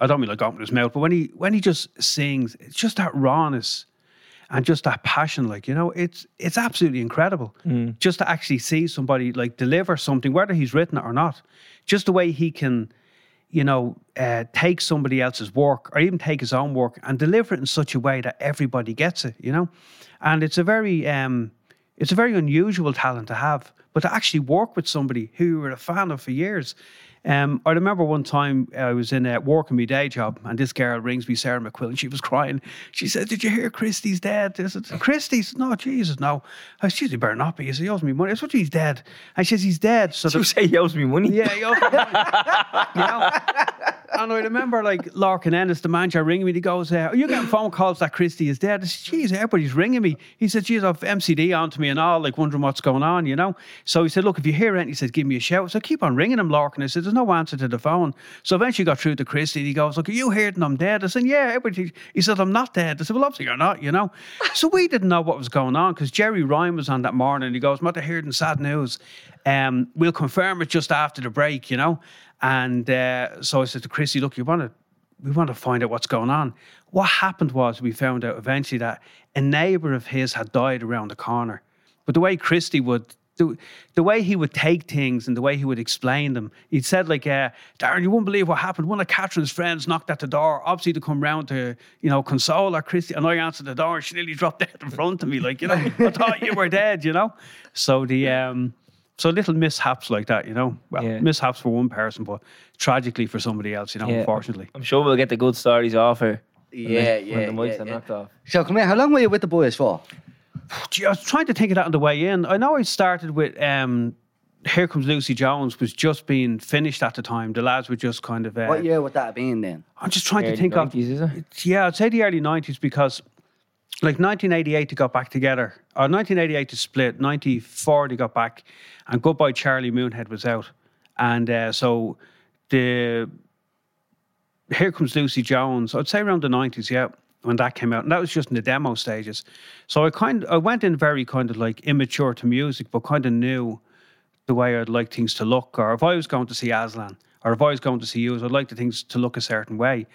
I don't mean like open his mouth, but when he when he just sings, it's just that rawness and just that passion. Like you know, it's it's absolutely incredible. Mm. Just to actually see somebody like deliver something, whether he's written it or not, just the way he can, you know, uh, take somebody else's work or even take his own work and deliver it in such a way that everybody gets it. You know, and it's a very um, it's a very unusual talent to have, but to actually work with somebody who you were a fan of for years. Um, I remember one time I was in uh, working my day job, and this girl rings me, Sarah McQuill, and she was crying. She said, "Did you hear Christy's dead?" I said, "Christy's? No, Jesus, no." I said, "He better not be." He said, "He owes me money." I said, "He's dead." And she says, "He's dead." So You say he owes me money. yeah, he owes me money. you know. And I remember like Larkin Ennis, the manager, ringing me. He goes, uh, "Are you getting phone calls that Christy is dead?" I said, "Geez, everybody's ringing me." He said, "Geez, I've MCD onto me and all, like wondering what's going on, you know." So he said, "Look, if you hear anything, he said, give me a shout." So I keep on ringing him, Larkin. I said, "There's no answer to the phone." So eventually got through to Christy. And he goes, "Look, are you hearing I'm dead?" I said, "Yeah." Everybody. He said, "I'm not dead." I said, "Well, obviously you're not, you know." So we didn't know what was going on because Gerry Ryan was on that morning. He goes, "What I heard in sad news." Um, we'll confirm it just after the break, you know. And uh, so I said to Christy, look, you want to, we want to find out what's going on. What happened was we found out eventually that a neighbour of his had died around the corner. But the way Christy would, the, the way he would take things and the way he would explain them, he'd said like, uh, Darren, you wouldn't believe what happened. One of Catherine's friends knocked at the door, obviously to come round to, you know, console her, Christy. And I answered the door and she nearly dropped dead in front of me. Like, you know, I thought you were dead, you know? So the, um, so little mishaps like that, you know. Well, Yeah. mishaps for one person, but tragically for somebody else, you know. Yeah. Unfortunately, I'm sure we'll get the good stories off her. Yeah, the- yeah, When the mics yeah, are yeah. knocked off. So come here. How long were you with the boys for? Gee, I was trying to think of that on the way in. I know I started with um, "Here Comes Lucy Jones" was just being finished at the time. The lads were just kind of. Uh, What year would that have been then? I'm just trying to Early think of. 90s, is it? Yeah, I'd say the early 90s because like 1988 they got back together. Or 1988 to split. 94 they got back, and Goodbye Charlie Moonhead was out, and uh, so the Here Comes Lucy Jones. I'd say around the 90s, yeah, when that came out, and that was just in the demo stages. So I kind I went in very kind of like immature to music, but kind of knew the way I'd like things to look, or if I was going to see Aslan, or if I was going to see you, I'd like the things to look a certain way.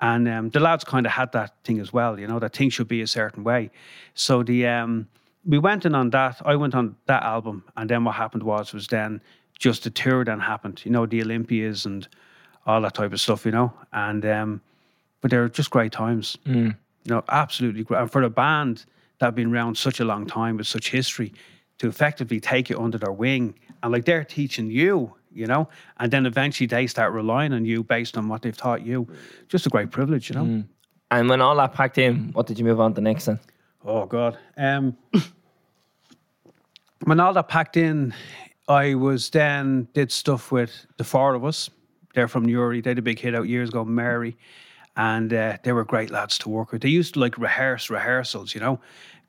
And um, the lads kind of had that thing as well, you know, that things should be a certain way. So the um, we went in on that. I went on that album, and then what happened was was then just the tour then happened, you know, the Olympias and all that type of stuff, you know. And um, but they're just great times, you know, absolutely great. And for a band that have been around such a long time with such history, to effectively take it under their wing and like they're teaching you, you know, and then eventually they start relying on you based on what they've taught you. Just a great privilege, you know. And when all that packed in, what did you move on to next then? Oh God. Um, when all that packed in, I was then did stuff with the four of us. They're from Newry. They had a big hit out years ago, Mary, and uh, they were great lads to work with. They used to like rehearse rehearsals, you know.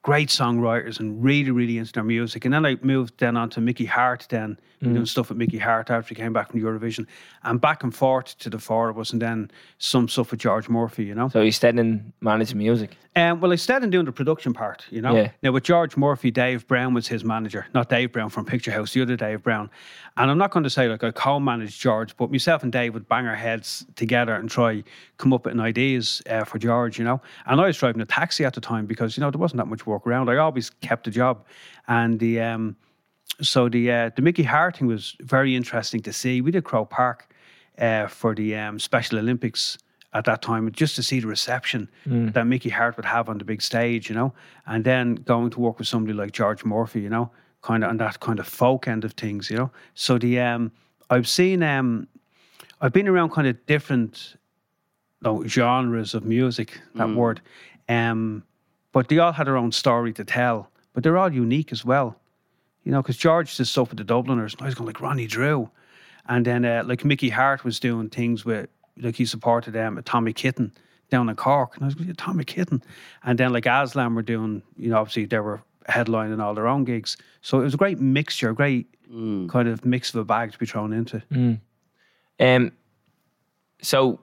Great songwriters and really, really into their music. And then I moved then on to Mickey Harte. Then we doing stuff with Mickey Harte after he came back from Eurovision, and back and forth to the four of us, and then some stuff with George Murphy, you know. So you stayed in managing music. Um, well, I stayed in doing the production part, you know. Yeah. Now with George Murphy, Dave Brown was his manager, not Dave Brown from Picture House, the other Dave Brown. And I'm not going to say like I co-managed George, but myself and Dave would bang our heads together and try come up with ideas uh, for George, you know. And I was driving a taxi at the time because you know there wasn't that much work around. I always kept a job, and the um, so the uh, the Mickey Harte thing was very interesting to see. We did Croke Park uh, for the um, Special Olympics at that time, just to see the reception that Mickey Harte would have on the big stage, you know, and then going to work with somebody like George Murphy, you know, kind of on that kind of folk end of things, you know. So the um, I've seen um, I've been around kind of different no, genres of music, that word. Um, but they all had their own story to tell, but they're all unique as well. You know, because George did stuff with the Dubliners, and I was going like Ronnie Drew. And then, uh, like, Mickey Harte was doing things with, like, he supported them um, Tommy Kitten down in Cork. And I was going, Tommy Kitten. And then, like, Aslan were doing, you know, obviously they were headlining all their own gigs. So it was a great mixture, a great kind of mix of a bag to be thrown into. Um, so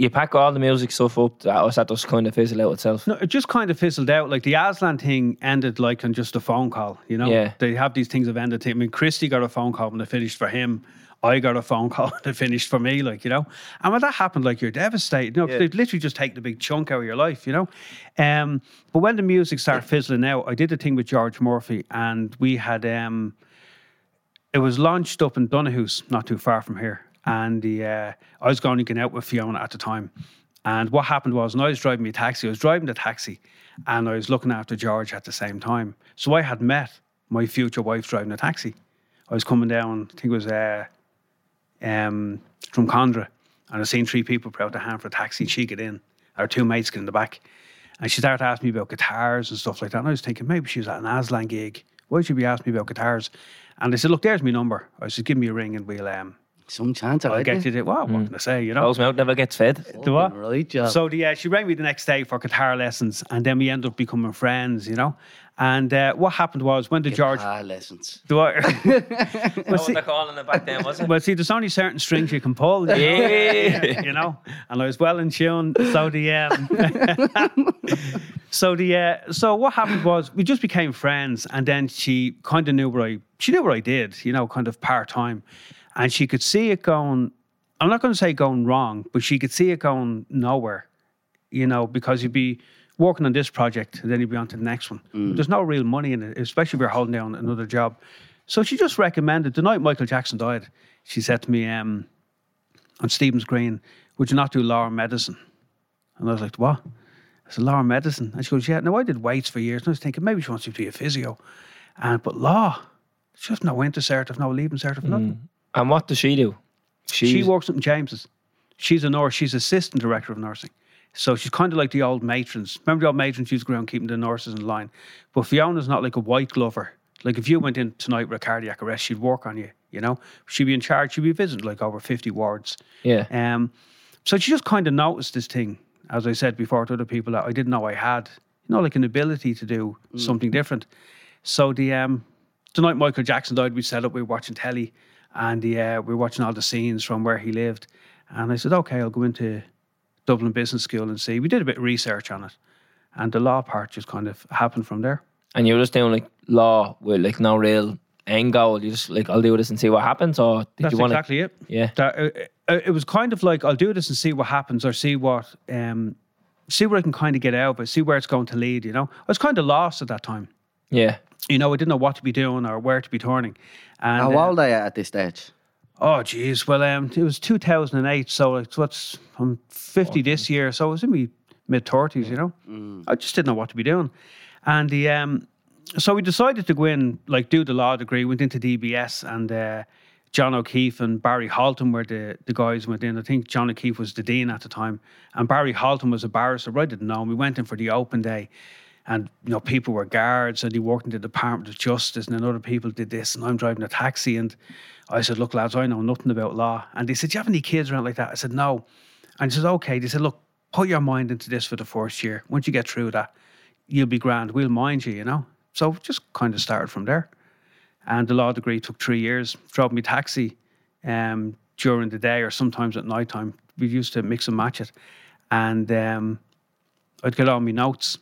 you pack all the music stuff up, that, or that just kind of fizzle out itself? No, it just kind of fizzled out. Like the Aslan thing ended like on just a phone call, you know? Yeah. They have these things of ended. I mean, Christy got a phone call when they finished for him. I got a phone call and they finished for me, like, you know? And when that happened, like, you're devastated. You know, 'cause they've literally just taken a big chunk out of your life, you know? Um, but when the music started fizzling out, I did a thing with George Murphy and we had, um, it was launched up in Donahoo's, not too far from here. And the uh, I was going to out with Fiona at the time. And what happened was, when I was driving my taxi, I was driving the taxi and I was looking after George at the same time. So I had met my future wife driving the taxi. I was coming down, I think it was uh, um, from Condra, and I seen three people put out their hand for a taxi and she get in. Our two mates get in the back. And she started asking me about guitars and stuff like that. And I was thinking, maybe she was at an Aslan gig. Why should she be asking me about guitars? And they said, look, there's my number. I said, give me a ring and we'll um, Some chance I'll I'll get you the, well, what can I say, you know? Close mouth never gets fed. Do what? Right, job. So the, uh, she rang me the next day for guitar lessons, and then we ended up becoming friends, you know. And uh, what happened was when the George, Ah, lessons. do I, What was they calling it back then, was it? well, see, there's only certain strings you can pull, you know? Yeah. you know. And I was well in tune. So the, um, so the, uh, so what happened was we just became friends, and then she kind of knew what I, she knew what I did, you know, kind of part time, and she could see it going. I'm not going to say going wrong, but she could see it going nowhere, you know, because you'd be working on this project and then you'd be on to the next one. There's no real money in it, especially if you're holding down another job. So she just recommended the night Michael Jackson died. She said to me um, on Stephen's Green, "Would you not do law and medicine?" And I was like, "What?" I said, "Law and medicine." And she goes, "Yeah." Now I did weights for years, and I was thinking maybe she wants you to be a physio, and but law, she has no intercertive, no leaving certif, nothing. And what does she do? She works at James's. She's a nurse. She's assistant director of nursing. So she's kind of like the old matrons. Remember the old matrons used to go around keeping the nurses in line. But Fiona's not like a white glover. Like if you went in tonight with a cardiac arrest, she'd work on you. You know, she'd be in charge. She'd be visiting like over fifty wards. Yeah. Um, so she just kind of noticed this thing, as I said before to other people that I didn't know I had. You know, like an ability to do something different. So the um, the night Michael Jackson died, we set up. We were watching telly, and the, uh, we were watching all the scenes from where he lived. And I said, okay, I'll go into Dublin Business School and see. We did a bit of research on it, and the law part just kind of happened from there. And you were just doing like law with like no real end goal. You just like I'll do this and see what happens, or did That's you want exactly it. Yeah. That, uh, uh, it was kind of like I'll do this and see what happens, or see what, um, see where I can kind of get out of it, see where it's going to lead. You know, I was kind of lost at that time. Yeah. You know, I didn't know what to be doing or where to be turning. And How uh, old are you at this stage? Oh, geez. Well, um, it was 2008, so it's what's I'm 50 this year, so I was in my mid 30s. You know, I just didn't know what to be doing, and the um, so we decided to go in, like, do the law degree. Went into DBS, and uh, John O'Keefe and Barry Halton were the the guys went in. I think John O'Keefe was the dean at the time, and Barry Halton was a barrister. I didn't know. him. We went in for the open day. And you know, people were guards, and he worked in the Department of Justice, and then other people did this, and I'm driving a taxi, and I said, "Look, lads, I know nothing about law." And they said, "Do you have any kids around like that?" I said, "No." And he said, "Okay." They said, "Look, put your mind into this for the first year. Once you get through that, you'll be grand. We'll mind you, you know." So just kind of started from there. And the law degree took three years. Drove me taxi um, during the day or sometimes at night time. We used to mix and match it, and um, I'd get all my notes,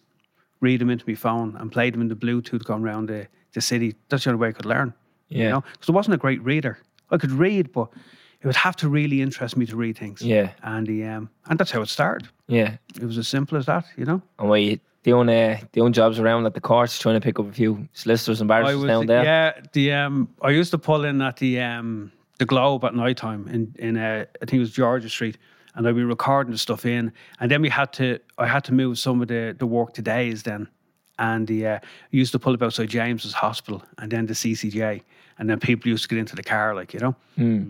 read them into my phone, and play them in the Bluetooth going around the, the city. That's the only way I could learn. You Yeah. know, because I wasn't a great reader. I could read, but it would have to really interest me to read things. Yeah. And the um, and that's how it started. Yeah. It was as simple as that, you know. And were you doing uh, doing jobs around at the courts, trying to pick up a few solicitors and barristers down there? yeah. The um, I used to pull in at the um, the Globe at night time in in uh, I think it was George's Street, and I'd be recording the stuff in, and then we had to I had to move some of the the work to days then, and the uh, used to pull up outside James's Hospital and then the CCJ. And then people used to get into the car, like, you know.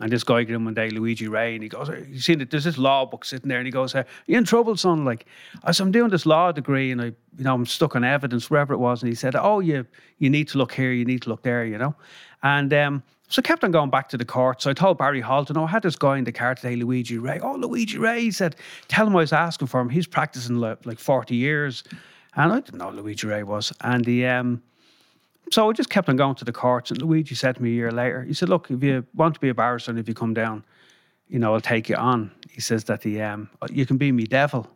And this guy got in one day, Luigi Ray, and he goes, You seen it? There's this law book sitting there. And he goes, "Are You in trouble, son? Like, I said, I'm doing this law degree and I, you know, I'm stuck on evidence, wherever it was. And he said, Oh, you, you need to look here, you need to look there, you know. And um, so I kept on going back to the court. So I told Barry Halton, Oh, I had this guy in the car today, Luigi Ray. Oh, Luigi Ray. He said, Tell him I was asking for him. He's practicing like, like 40 years. And I didn't know Luigi Ray was. And the, um, so I just kept on going to the courts. And Luigi said to me a year later, he said, Look, if you want to be a barrister and if you come down, you know, I'll take you on. He says that the um, you can be me devil.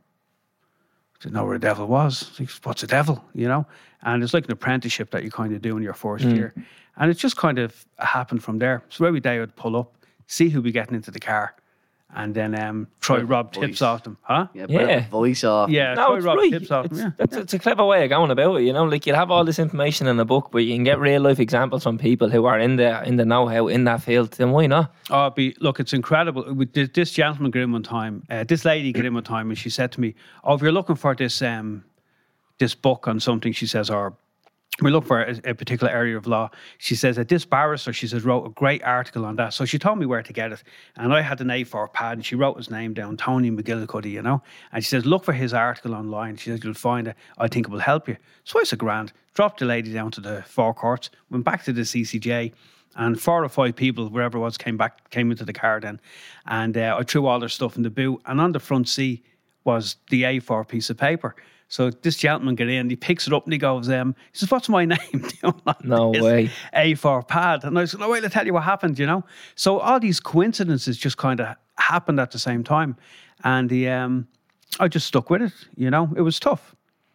Didn't know where the devil was. Think, What's a devil? You know? And it's like an apprenticeship that you kind of do in your first mm. year. And it just kind of happened from there. So every day I'd pull up, see who'd be getting into the car, and then um, try rob tips voice. off them. Huh? Yeah, Yeah. voice off. Yeah, No, try it's rob right. tips off It's. Yeah. that's, it's a clever way of going about it. You know, like you'll have all this information in a book, but you can get real life examples from people who are in the in the know how in that field. Then why not? Oh, be look, it's incredible. This gentleman got in one time. Uh, this lady got in one time, and she said to me, "Oh, if you're looking for this um, this book on something," she says, or we look for a, a particular area of law. She says that this barrister, she says, wrote a great article on that. So she told me where to get it, and I had an A4 pad, and she wrote his name down, Tony McGillicuddy, you know. And she says, look for his article online. She says you'll find it. I think it will help you. So I said, grand. Dropped the lady down to the four courts, went back to the CCJ. and four or five people, wherever it was, came back, came into the car then, and uh, I threw all their stuff in the boot, and on the front seat was the A4 piece of paper. So this gentleman get in, he picks it up and he goes, um, he says, "What's my name?" You know, on No this way. A4 pad, and I said, "No, wait, I'll tell you what happened." You know, so all these coincidences just kind of happened at the same time, and the um, I just stuck with it. You know, it was tough,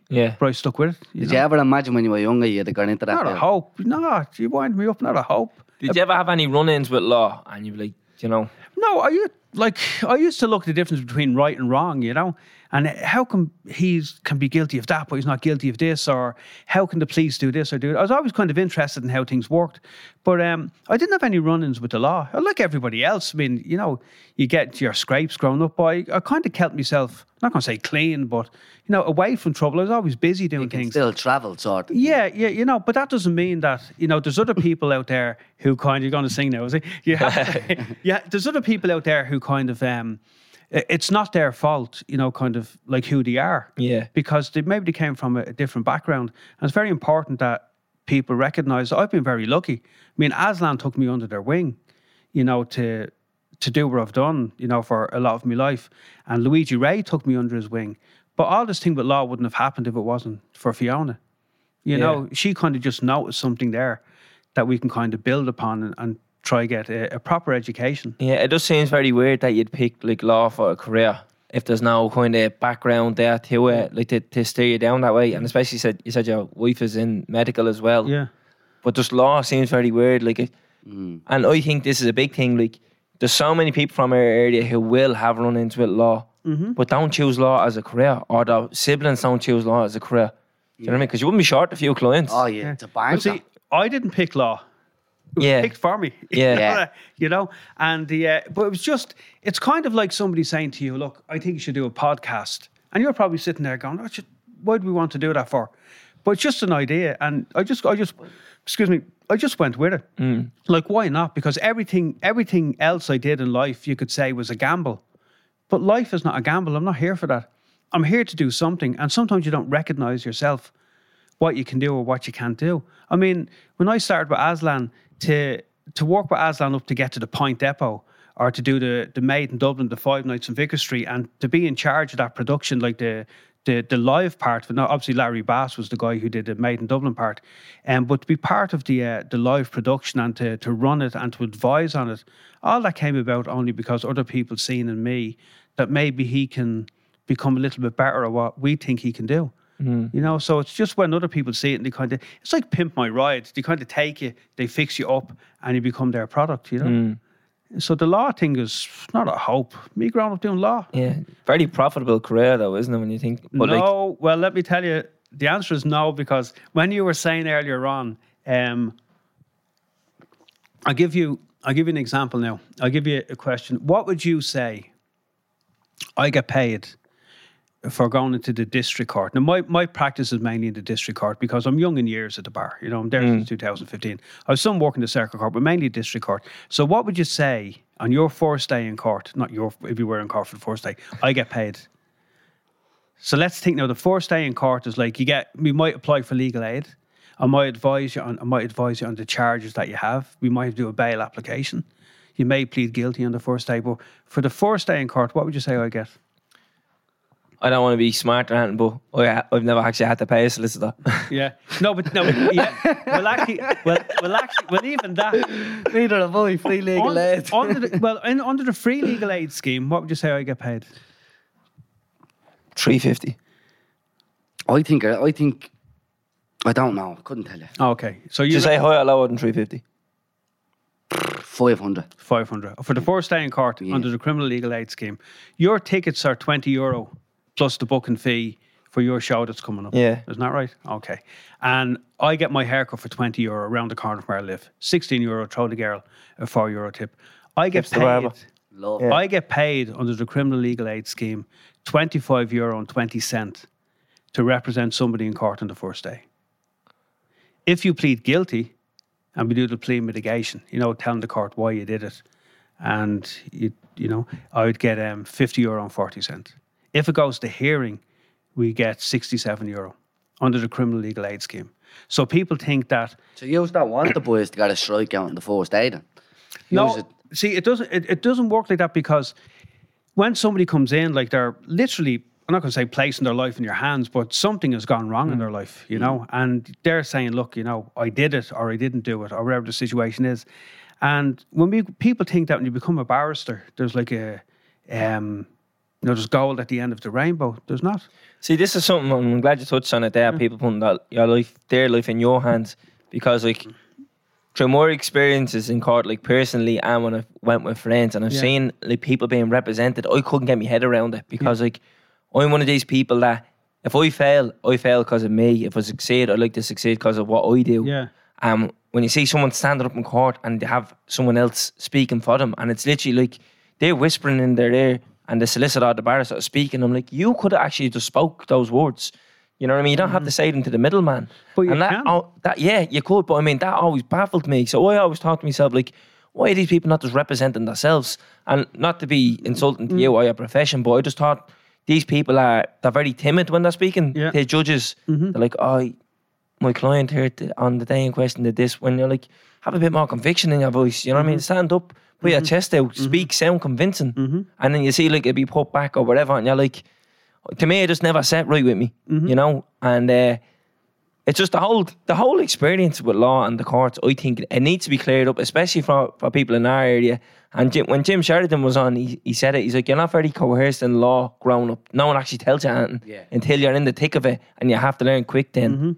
Yeah. but I stuck with it. You Did know? you ever imagine when you were younger you'd have gone into that? Not a hope. No, you wind me up. Not a hope. Did you ever have any run-ins with law? And you'd be like, you know, No, I u- like I used to look at the difference between right and wrong, you know, and how come he can be guilty of that, but he's not guilty of this, or how can the police do this or do it? I was always kind of interested in how things worked, but um, I didn't have any run-ins with the law. Like everybody else. I mean, you know, you get your scrapes growing up, but I, I kind of kept myself not going to say clean, but you know, away from trouble. I was always busy doing You can things. still travel, sort of. Yeah, yeah, you know, but that doesn't mean that you know. There's other people out there who kind. Of, you're going to sing now, is it? Yeah, yeah. There's other people out there who kind of. um It's not their fault, you know, kind of like who they are. Yeah. Because they, maybe they came from a, different background, and it's very important that people recognise. I've been very lucky. I mean, Aslan took me under their wing, you know, to to do what I've done, you know, for a lot of my life, and Luigi Ray took me under his wing. But all this thing with law wouldn't have happened if it wasn't for Fiona. You know, she kind of just noticed something there that we can kind of build upon and, and try get a, a proper education. yeah, it just seems very weird that you'd pick like law for a career if there's no kind of background there to uh, it, like to, to steer you down that way. And especially you said you said your wife is in medical as well. Yeah. But just law seems very weird. Like, it, mm. and I think this is a big thing. Like, there's so many people from our area who will have run into with law, mm-hmm. but don't choose law as a career, or their siblings don't choose law as a career. Do you know what I mean? Because you wouldn't be short a few clients. Oh yeah, it's a banker. But see, I didn't pick law. It was Yeah. picked for me. Yeah. Yeah. you know, and the uh, but it was just it's kind of like somebody saying to you, "Look, I think you should do a podcast," and you're probably sitting there going, "What should, why do we want to do that for?" But it's just an idea, and I just, I just, excuse me, I just went with it. Like, why not? Because everything, everything else I did in life, you could say was a gamble. But life is not a gamble. I'm not here for that. I'm here to do something, and sometimes you don't recognize yourself what you can do or what you can't do. I mean, when I started with Aslan to to work with Aslan up to get to the Point Depot or to do the the Made in Dublin, the Five Nights in Vicar Street, and to be in charge of that production, like the the the live part. of it. Now, obviously, Larry Bass was the guy who did the Made in Dublin part, um, but to be part of the uh, the live production and to to run it and to advise on it, all that came about only because other people seen in me that maybe he can become a little bit better at what we think he can do. You know, so it's just when other people see it and they kind of, it's like pimp my ride. They kind of take you, they fix you up, and you become their product. You know. So the law thing is not a hope. Me growing up doing law. Yeah, very profitable career though, isn't it? When you think, but like, no, well, let me tell you, the answer is no because when you were saying earlier on, um, I'll give you, I'll give you an example now. I'll give you a question. What would you say? I get paid for going into the district court. Now, my, my practice is mainly in the district court because I'm young in years at the bar. You know, I'm there mm. since 2015. I was some working the circuit court, but mainly district court. So, what would you say on your first day in court? Not your, if you were in court for the first day, I get paid. So let's think now. The first day in court is like you get. We might apply for legal aid. I might advise you on. I might advise you on the charges that you have. We might do a bail application. You may plead guilty on the first day, but for the first day in court, what would you say I get? I don't want to be smart or anything, but I, I've never actually had to pay a solicitor. Yeah. No, but no. but Yeah. Well, actually, well, well, actually, well, even that. Neither have I. Free legal Un- aid. under the, well, in, under the free legal aid scheme, what would you say I get paid? Three fifty. I think. Uh, I think. I don't know. Couldn't tell you. Oh, okay, so you Did you say higher or lower than three fifty? Five hundred. 500 for the first day in court under the criminal legal aid scheme. Your tickets are 20 euro plus the booking fee for your show that's coming up. Yeah. Isn't that right? Okay. And I get my haircut for 20 euro around the corner from where I live. 16 euro, throw the girl a 4 euro tip. I get Tips paid. Love. Yeah. I get paid under the criminal legal aid scheme 25 euro and 20 cent to represent somebody in court on the first day. If you plead guilty and we do the plea mitigation, you know, telling the court why you did it, and you, you know, I would get um, 50 euro and 40 cent. If it goes to hearing, we get 67 euro under the criminal legal aid scheme. So people think that So you don't want the boys to get a strike out in the first day eh, then? no, it- see, it doesn't. It, it doesn't work like that because when somebody comes in, like they're literally, I'm not going to say placing their life in your hands, but something has gone wrong in mm. their life, you know, mm. and they're saying, look, you know, I did it or I didn't do it or whatever the situation is. And when we people think that when you become a barrister, there's like a, um, you know, there's gold at the end of the rainbow. There's not. See, this is something I'm glad you touched on it there. People putting that your life, their life in your hands, because like through more experiences in court, like personally, and when I went with friends, and I've Yeah. seen like people being represented, I couldn't get my head around it because like I'm one of these people that if I fail, I fail because of me. If I succeed, I like to succeed because of what I do. Yeah. Um, when you see someone standing up in court and they have someone else speaking for them, and it's literally like they're whispering in their ear, and the solicitor or the barrister is speaking. I'm like, you could have actually just spoke those words. You know what I mean? You don't have to say them to the middleman. Mm-hmm. But you and that, can. oh, that, yeah, you could. But I mean, that always baffled me. So I always thought to myself, like, why are these people not just representing themselves? And not to be insulting to Mm. you or your profession, but I just thought these people are they're very timid when they're speaking Yeah. to judges. They're like, oh, my client here on the day in question did this. When you're like, have a bit more conviction in your voice. You know what I mean? Stand up, put your mm-hmm. chest out, mm-hmm. speak, sound convincing. Mm-hmm. And then you see like it be put back or whatever, and you're like, to me, it just never sat right with me. You know, and. uh it's just the whole the whole experience with law and the courts. I think it needs to be cleared up, especially for, for people in our area. And Jim, when Jim Sheridan was on, he, he said it. He's like, "You're not very coerced in law growing up. No one actually tells you anything Yeah. until you're in the thick of it, and you have to learn quick then."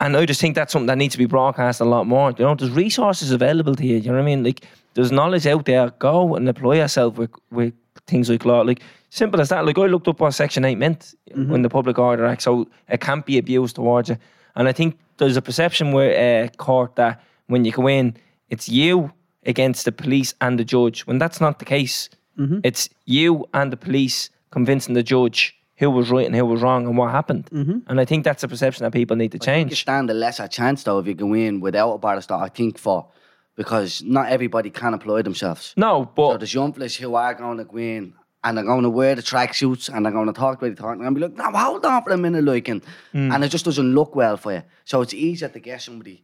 And I just think that's something that needs to be broadcast a lot more. You know, there's resources available to you. You know what I mean? Like there's knowledge out there. Go and apply yourself with with things like law. Like simple as that. Like I looked up what Section Eight meant mm-hmm. in the Public Order Act, so it can't be abused towards you. And I think there's a perception where uh, court that when you go in, it's you against the police and the judge. When that's not the case, mm-hmm. it's you and the police convincing the judge who was right and who was wrong and what happened. Mm-hmm. And I think that's a perception that people need to You change. stand a lesser chance though if you go in without a barrister, I think, for because not everybody can employ themselves. No, but So but there's young fellas who are going to go in and they're going to wear the tracksuits and they're going to talk about the talk and be like, no, hold on for a minute, like, and, Hmm. and it just doesn't look well for you. So it's easier to get somebody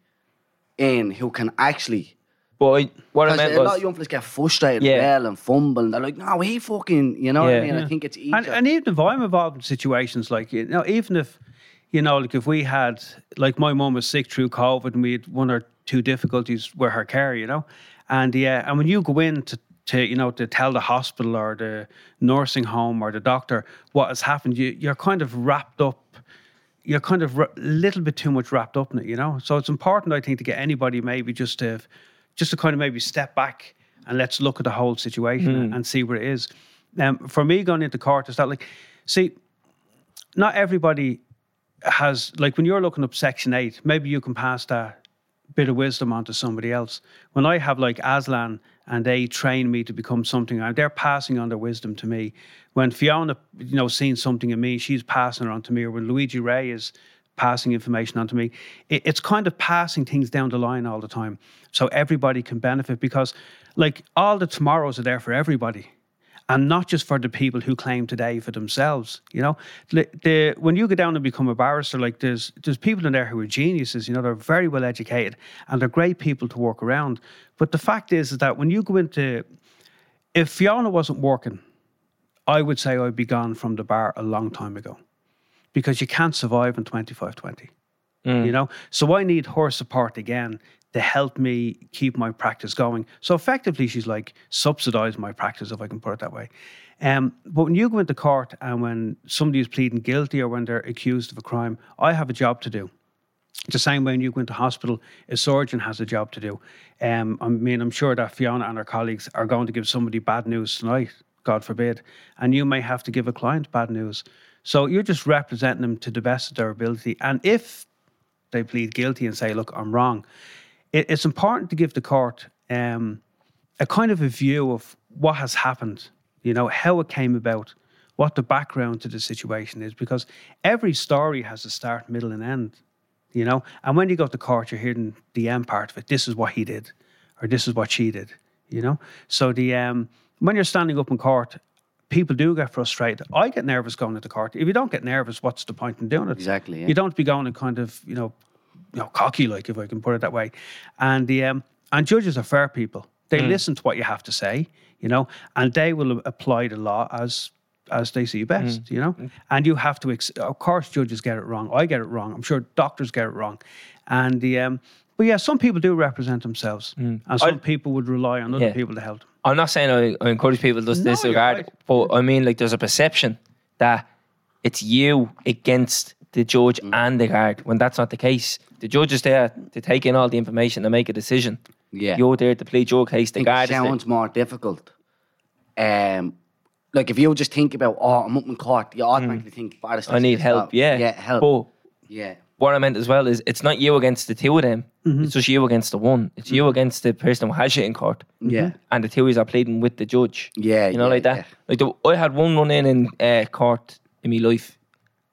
in who can actually. but I, what I Because meant a lot of young fellas get frustrated Yeah. well and fumble and they're like, no, he fucking, you know what I mean? Yeah. I think it's easier. And, and even if I'm involved in situations like you know, even if you know, like if we had like my mum was sick through COVID and we had one or two difficulties with her care, you know, and yeah, and when you go in to to you know to tell the hospital or the nursing home or the doctor what has happened, you you're kind of wrapped up. You're kind of a little bit too much wrapped up in it, you know. So it's important, I think, to get anybody maybe just to just to kind of maybe step back and let's look at the whole situation and, and see where it is. Um, for me, going into court is that like, see, not everybody has like when you're looking up Section Eight, maybe you can pass that bit of wisdom onto somebody else. When I have like Aslan and they train me to become something, uh, they're passing on their wisdom to me. When Fiona, you know, seeing something in me, she's passing it on to me. Or when Luigi Ray is passing information on to me, it, it's kind of passing things down the line all the time, so everybody can benefit because, like, all the tomorrows are there for everybody and not just for the people who claim today for themselves. You know, the, the when you go down and become a barrister, like there's there's people in there who are geniuses. You know, they're very well educated and they're great people to work around. But the fact is, is that when you go into, if Fiona wasn't working, I would say I'd be gone from the bar a long time ago, because you can't survive in twenty five twenty. You know, so I need her support again to help me keep my practice going. So effectively, she's like subsidize my practice, if I can put it that way. Um, but when you go into court and when somebody is pleading guilty or when they're accused of a crime, I have a job to do. The same way when you go into hospital, a surgeon has a job to do. Um, I mean, I'm sure that Fiona and her colleagues are going to give somebody bad news tonight, God forbid, and you may have to give a client bad news. So you're just representing them to the best of their ability. And if they plead guilty and say, "Look, I'm wrong," it, it's important to give the court um, a kind of a view of what has happened. You know how it came about, what the background to the situation is, because every story has a start, middle, and end. You know, and when you go to court, you're hearing the end part of it. This is what he did, or this is what she did. You know, so the um, when you're standing up in court, people do get frustrated. I get nervous going into court. If you don't get nervous, what's the point in doing it? Exactly, yeah. You don't be going and kind of, you know, you know, cocky, like if I can put it that way. And the um, and judges are fair people. They listen to what you have to say, you know, and they will apply the law as as they see best, you know. And you have to, ex- of course, judges get it wrong. I get it wrong. I'm sure doctors get it wrong. And the um, but yeah, some people do represent themselves, and some people would rely on other Yeah. people to help them. I'm not saying I, I encourage people to No, disregard, right. but I mean, like, there's a perception that it's you against the judge Mm. and the guard when that's not the case. The judge is there to take in all the information and make a decision. Yeah. You're there to plead your case. The I guard it is there. sounds more difficult. Um, like if you just think about, oh, I'm up in court, you automatically think, barristers, Mm. I need help. that. Yeah. yeah, help. But yeah, what I meant as well is it's not you against the two of them. Mm-hmm. It's just you against the one. It's you against the person who has you in court. yeah, And the two is are pleading with the judge. yeah. You know, yeah, like that. yeah. Like the, I had one run in in uh, court in my life,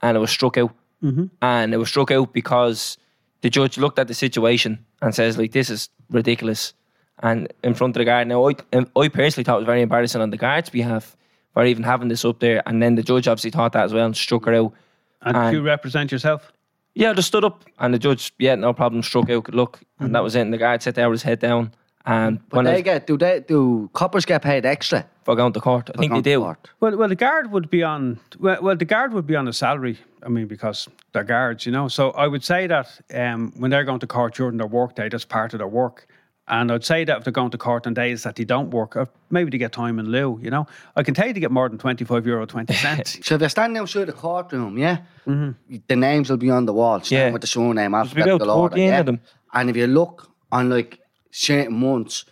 and it was struck out. Mm-hmm. And it was struck out because the judge looked at the situation and says, like, this is ridiculous. And in front of the guard. Now, I, I personally thought it was very embarrassing on the guard's behalf for even having this up there. And then the judge obviously thought that as well and struck her out. And, And- you represent yourself. Yeah, I just stood up and the judge, yeah, no problem, struck out, good luck. And that was it. And the guard sat there with his head down. And But when they was get do they do coppers get paid extra? for going to court, I think they do. court? Well, well, the guard would be on. Well, well, the guard would be on a salary. I mean, because they're guards, you know. So I would say that um, when they're going to court during their work day, that's part of their work. And I'd say that if they're going to court on days that they don't work, uh, maybe they get time in lieu. You know, I can tell you to get more than twenty five euro twenty cents. So if you're standing outside the courtroom, yeah, the names will be on the wall, starting Mm-hmm. Yeah. with the surname, be about alphabetical order, yeah. them. And if you look on like certain months,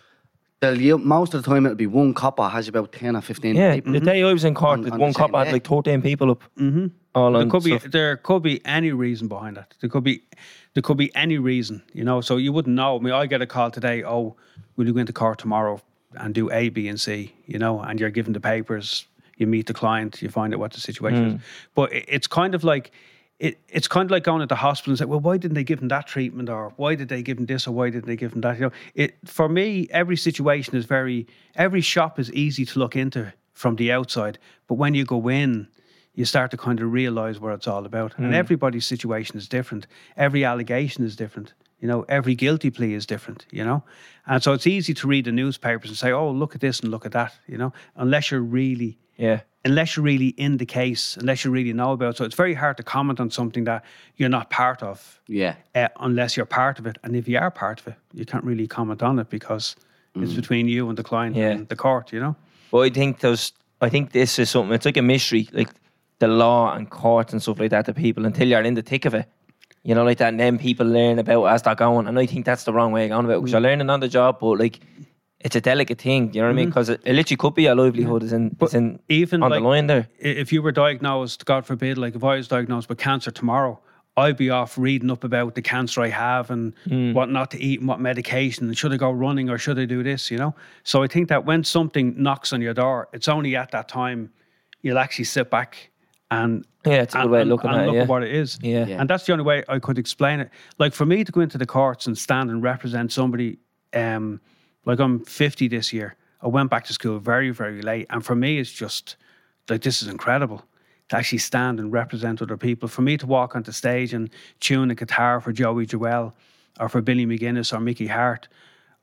they'll you, most of the time it'll be one copper has about ten or fifteen Yeah, people. the day I was in court, On- with on one the same had like 13 people up. Mm-hmm. All there on could be stuff. there could be any reason behind that. There could be there could be any reason, you know. So you wouldn't know. I mean, I get a call today. Oh, will you go into court tomorrow and do A, B, and C? You know, and you're given the papers. You meet the client. You find out what the situation is. But it, it's kind of like. It, it's kind of like going to the hospital and say, well, why didn't they give him that treatment, or why did they give him this, or why didn't they give him that? You know, it for me, every situation is very, every shop is easy to look into from the outside, but when you go in, you start to kind of realize what it's all about. And hmm. everybody's situation is different. Every allegation is different. You know, every guilty plea is different, you know? And so it's easy to read the newspapers and say, oh, look at this and look at that, you know, unless you're really, Yeah. unless you're really in the case, unless you really know about it. So it's very hard to comment on something that you're not part of Yeah. uh, unless you're part of it. And if you are part of it, you can't really comment on it because it's between you and the client Yeah. and the court, you know? But I think there's, I think this is something, it's like a mystery, like the law and courts and stuff like that to people until you're in the thick of it. You know, like that, and then people learn about as they're going. And I think that's the wrong way of going about it because you're learning on the job, but like, it's a delicate thing, you know what I mean? Because it, it literally could be your livelihood is in, is in even on like, the line there. if you were diagnosed, God forbid, like if I was diagnosed with cancer tomorrow, I'd be off reading up about the cancer I have and what not to eat and what medication and should I go running or should I do this, you know? So I think that when something knocks on your door, it's only at that time you'll actually sit back and Yeah, it's a good and, way of and- looking and at it, look yeah. at what it is. Yeah. Yeah. And that's the only way I could explain it. Like for me to go into the courts and stand and represent somebody, um, like I'm 50 this year. I went back to school very, very late. And for me, it's just like this is incredible to actually stand and represent other people. For me to walk onto stage and tune a guitar for Joey Jewell or for Billy McGuinness or Mickey Harte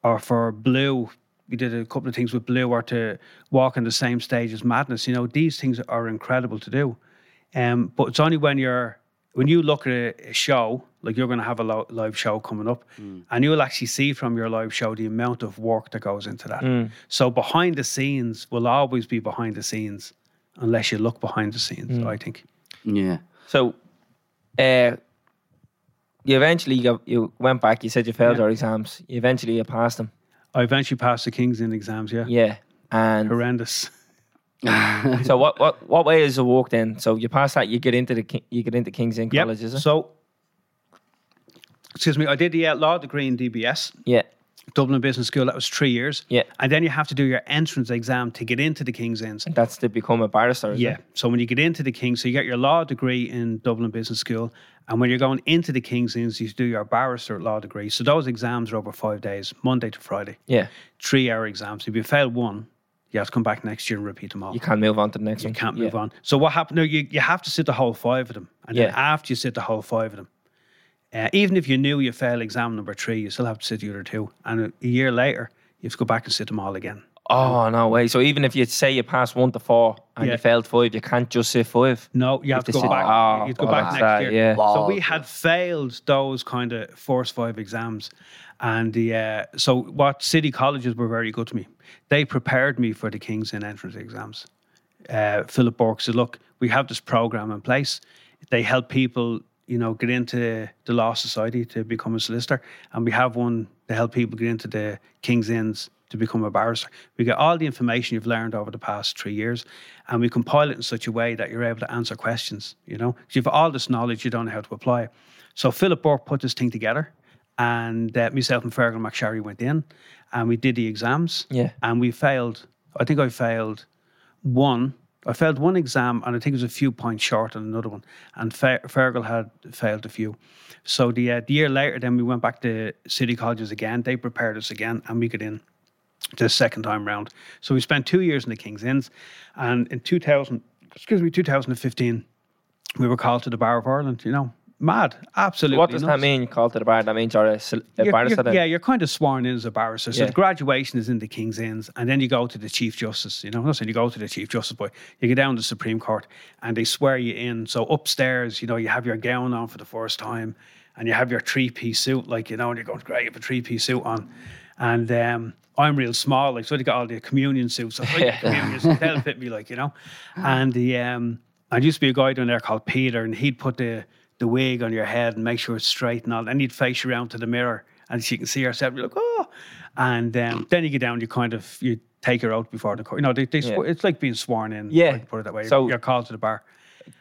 or for Blue. We did a couple of things with Blue or to walk on the same stage as Madness. You know, these things are incredible to do. Um, but it's only when you're when you look at a, a show, like you're going to have a lo- live show coming up, mm. and you'll actually see from your live show the amount of work that goes into that. Mm. So behind the scenes will always be behind the scenes, unless you look behind the scenes. Mm. I think. Yeah. So, uh, you eventually got, you went back. You said you failed Yeah. your exams. You eventually you passed them. I eventually passed the King's Inn exams. Yeah, Yeah. And horrendous. so what, what what way is it work then? So you pass that, you get into the you get into King's Inn Yep. College, is it? So, excuse me, I did the uh, law degree in DBS. yeah. Dublin Business School. That was three years. Yeah. And then you have to do your entrance exam to get into the King's Inns. That's to become a barrister. Is Yeah. It? So when you get into the King's, so you get your law degree in Dublin Business School. And when you're going into the King's Inns, you do your barrister law degree. So those exams are over five days, Monday to Friday. Yeah. Three hour exams. If you fail one, you have to come back next year and repeat them all. You can't move on to the next You one. can't Yeah. move on. So what happened? No, you, you have to sit the whole five of them, and then after you sit the whole five of them, Uh, even if you knew you failed exam number three, you still have to sit the other two. And a, a year later, you have to go back and sit them all again. Oh no way! So even if you say you passed one to four and Yeah. you failed five, you can't just say five. No, you have to to go sit- back. Oh, you have to go oh, back next that, year. yeah. So we had failed those kind of force five exams, and the uh, so what city colleges were very good to me. They prepared me for the King's Inn entrance exams. Uh, Philip Bork said, "Look, we have this program in place. They help people, you know, get into the law society to become a solicitor, and we have one to help people get into the King's Inns." To become a barrister, we get all the information you've learned over the past three years, and we compile it in such a way that you're able to answer questions. You know, you've all this knowledge, you don't know how to apply it. So Philip Bork put this thing together, and uh, myself and Fergal McSherry went in, and we did the exams. Yeah. and we failed. I think I failed one. I failed one exam, and I think it was a few points short on another one. And Fer- Fergal had failed a few. So the, uh, the year later, then we went back to city colleges again. They prepared us again, and we got in the second time round. So we spent two years in the King's Inns, and in 2000, excuse me, 2015, we were called to the Bar of Ireland. You know, mad, absolutely. What does that mean? Call to the bar. That means you're a, a You're- barrister. you're- yeah, you're kind of sworn in as a barrister. So Yeah. the graduation is in the King's Inns, and then you go to the Chief Justice. You know, I'm not saying you go to the Chief Justice, but you get down to the Supreme Court, and they swear you in. So upstairs, you know, you have your gown on for the first time, and you have your three piece suit, like you know, and you're going, great, you have a three piece suit on, and um, I'm real small, like so they got all the communion suits. I like communion suits, they'll fit me, like you know, and the um, I used to be a guy down there called Peter, and he'd put the the wig on your head and make sure it's straight and all. And he'd face you around to the mirror, and she can see herself. You're like, oh, and um, then you get down. You kind of you take her out before the court. You know, they, they sw- it's like being sworn in. Yeah. if I can put it that way. So- you're called to the bar.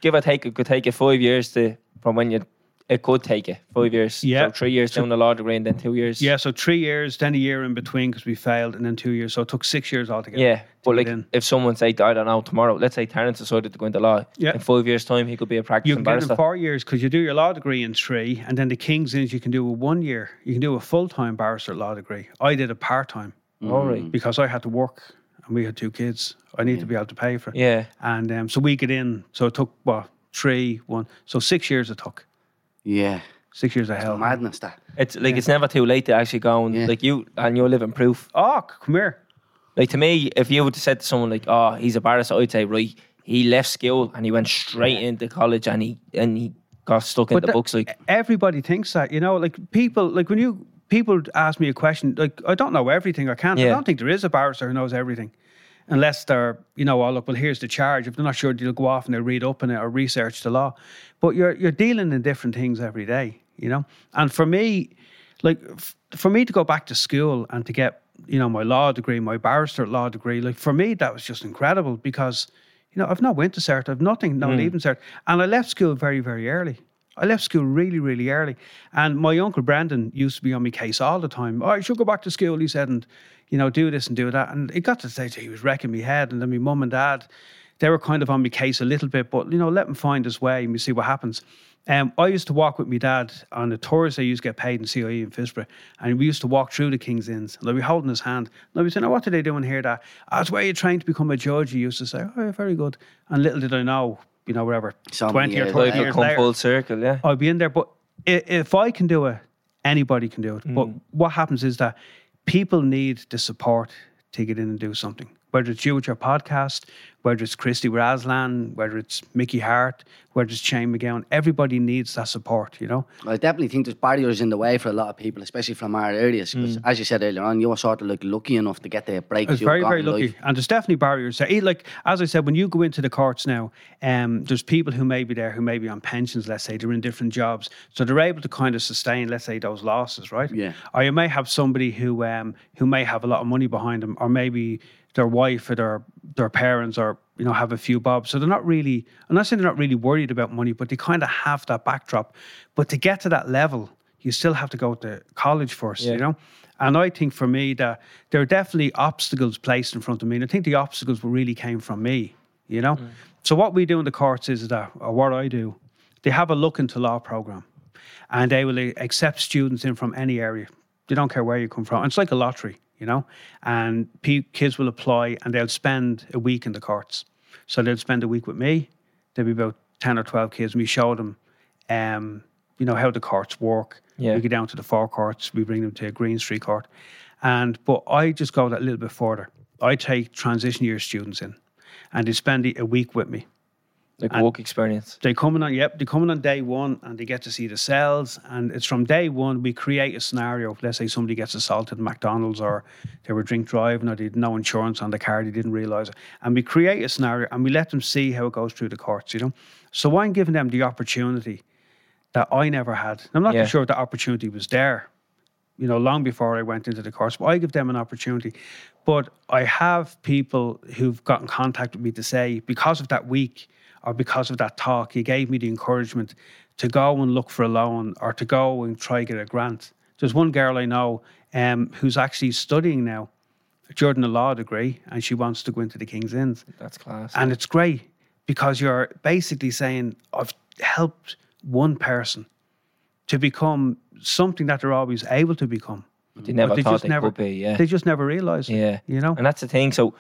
Give or take, it could take you five years to from when you. It could take you five years. Yeah. So three years down the law degree and then two years. Yeah, so three years, then a year in between because we failed, and then two years. So it took six years altogether. Yeah, but like if someone say I don't know tomorrow, let's say Terence decided to go into law. Yeah. In five years' time, he could be a practice. You practicing can get barrister. in four years because you do your law degree in three, and then the King's Inns you can do a one year. You can do a full time barrister law degree. I did a part time All right. because I had to work and we had two kids. I need to be able to pay for it. Yeah. And um, so we get in. So it took what three, one. So six years it took. Yeah. Six years of hell. Madness that. It's like it's never too late to actually go and Yeah. like you and you're living proof. Oh, come here. Like to me, if you would have said to someone like, "Oh, he's a barrister," I'd say, "Right, he left school and he went straight into college and he and he got stuck in the that- books." Like, everybody thinks that, you know, like people, like when you people ask me a question, like I don't know everything. I can't. I Yeah. don't think there is a barrister who knows everything, unless they're, you know, oh look, well here's the charge. If they're not sure, they'll go off and they'll read up on it or research the law. But you're you're dealing in different things every day, you know. And for me, like f- for me to go back to school and to get, you know, my law degree, my barrister law degree, like for me that was just incredible because. You know, I've not went to cert. I've nothing, no mm. leaving cert, and I left school very, very early. I left school really, really early. And my uncle Brandon used to be on my case all the time. Oh, I should go back to school, he said, and, you know, do this and do that. And it got to the stage he was wrecking me head. And then my mum and dad, they were kind of on my case a little bit, but, you know, let him find his way and we see what happens. Um, I used to walk with my dad on the tours I used to get paid in CIE in Phibsborough. And we used to walk through the King's Inns. And I'd be holding his hand. And I'd be saying, oh, what are they doing here? That, that's where you're trying to become a judge. He used to say, oh, yeah, very good. And little did I know, you know, whatever, So many 20 or years 30 later. life will years come later. full circle. Yeah. I'll be in there. But if I can do it, anybody can do it. But what happens is that people need the support to get in and do something. Whether it's you with your podcast, whether it's Christy Raslan, whether it's Mickey Harte, whether it's Shane MacGowan, everybody needs that support, you know? I definitely think there's barriers in the way for a lot of people, especially from our areas. Because as you said earlier on, you were sort of like lucky enough to get the break. I was very, very lucky. life. And there's definitely barriers there. Eh, Like, as I said, when you go into the courts now, um, there's people who may be there who may be on pensions, let's say, they're in different jobs. So they're able to kind of sustain, let's say, those losses, right? Yeah. Or you may have somebody who um, who may have a lot of money behind them, or maybe their wife or their, their parents or you know have a few bobs. So they're not really, I'm not saying they're not really worried about money, but they kind of have that backdrop. But to get to that level, you still have to go to college first, Yeah. you know? And I think for me that there are definitely obstacles placed in front of me. And I think the obstacles really came from me, you know? Mm. So what we do in the courts is that, or what I do, they have a look into law program and they will accept students in from any area. They don't care where you come from. It's like a lottery, you know? And pe- kids will apply and they'll spend a week in the courts. So they'll spend a week with me. There'll be about 10 or 12 kids and we show them um, you know, how the courts work. Yeah. We go down to the four courts, we bring them to a Green Street court. And but I just go that little bit further. I take transition year students in and they spend a week with me. Like work experience. They come in on yep, they come in on day one and they get to see the cells. And it's from day one we create a scenario. Let's say somebody gets assaulted at McDonald's or they were drink driving or they had no insurance on the car, they didn't realise it. And we create a scenario and we let them see how it goes through the courts, you know. So I'm giving them the opportunity that I never had. I'm not Yeah. sure if the opportunity was there, you know, long before I went into the course. But I give them an opportunity. But I have people who've got in contact with me to say, because of that week or because of that talk, he gave me the encouragement to go and look for a loan or to go and try get a grant. There's one girl I know um, who's actually studying now, during a law degree, and she wants to go into the King's Inns. That's class. And it's great because you're basically saying, I've helped one person to become something that they're always able to become. they never But thought they could be. Yeah. They just never realised. it, Yeah. You know? And that's the thing. So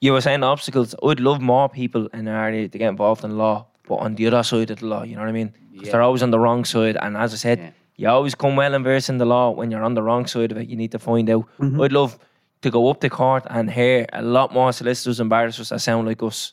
you were saying obstacles. I'd love more people in our area to get involved in law, but on the other side of the law, you know what I mean? Because they're always on the wrong side. And as I said, Yeah. you always come well and versed in the law. When you're on the wrong side of it, you need to find out. Mm-hmm. I'd love to go up to court and hear a lot more solicitors and barristers that sound like us,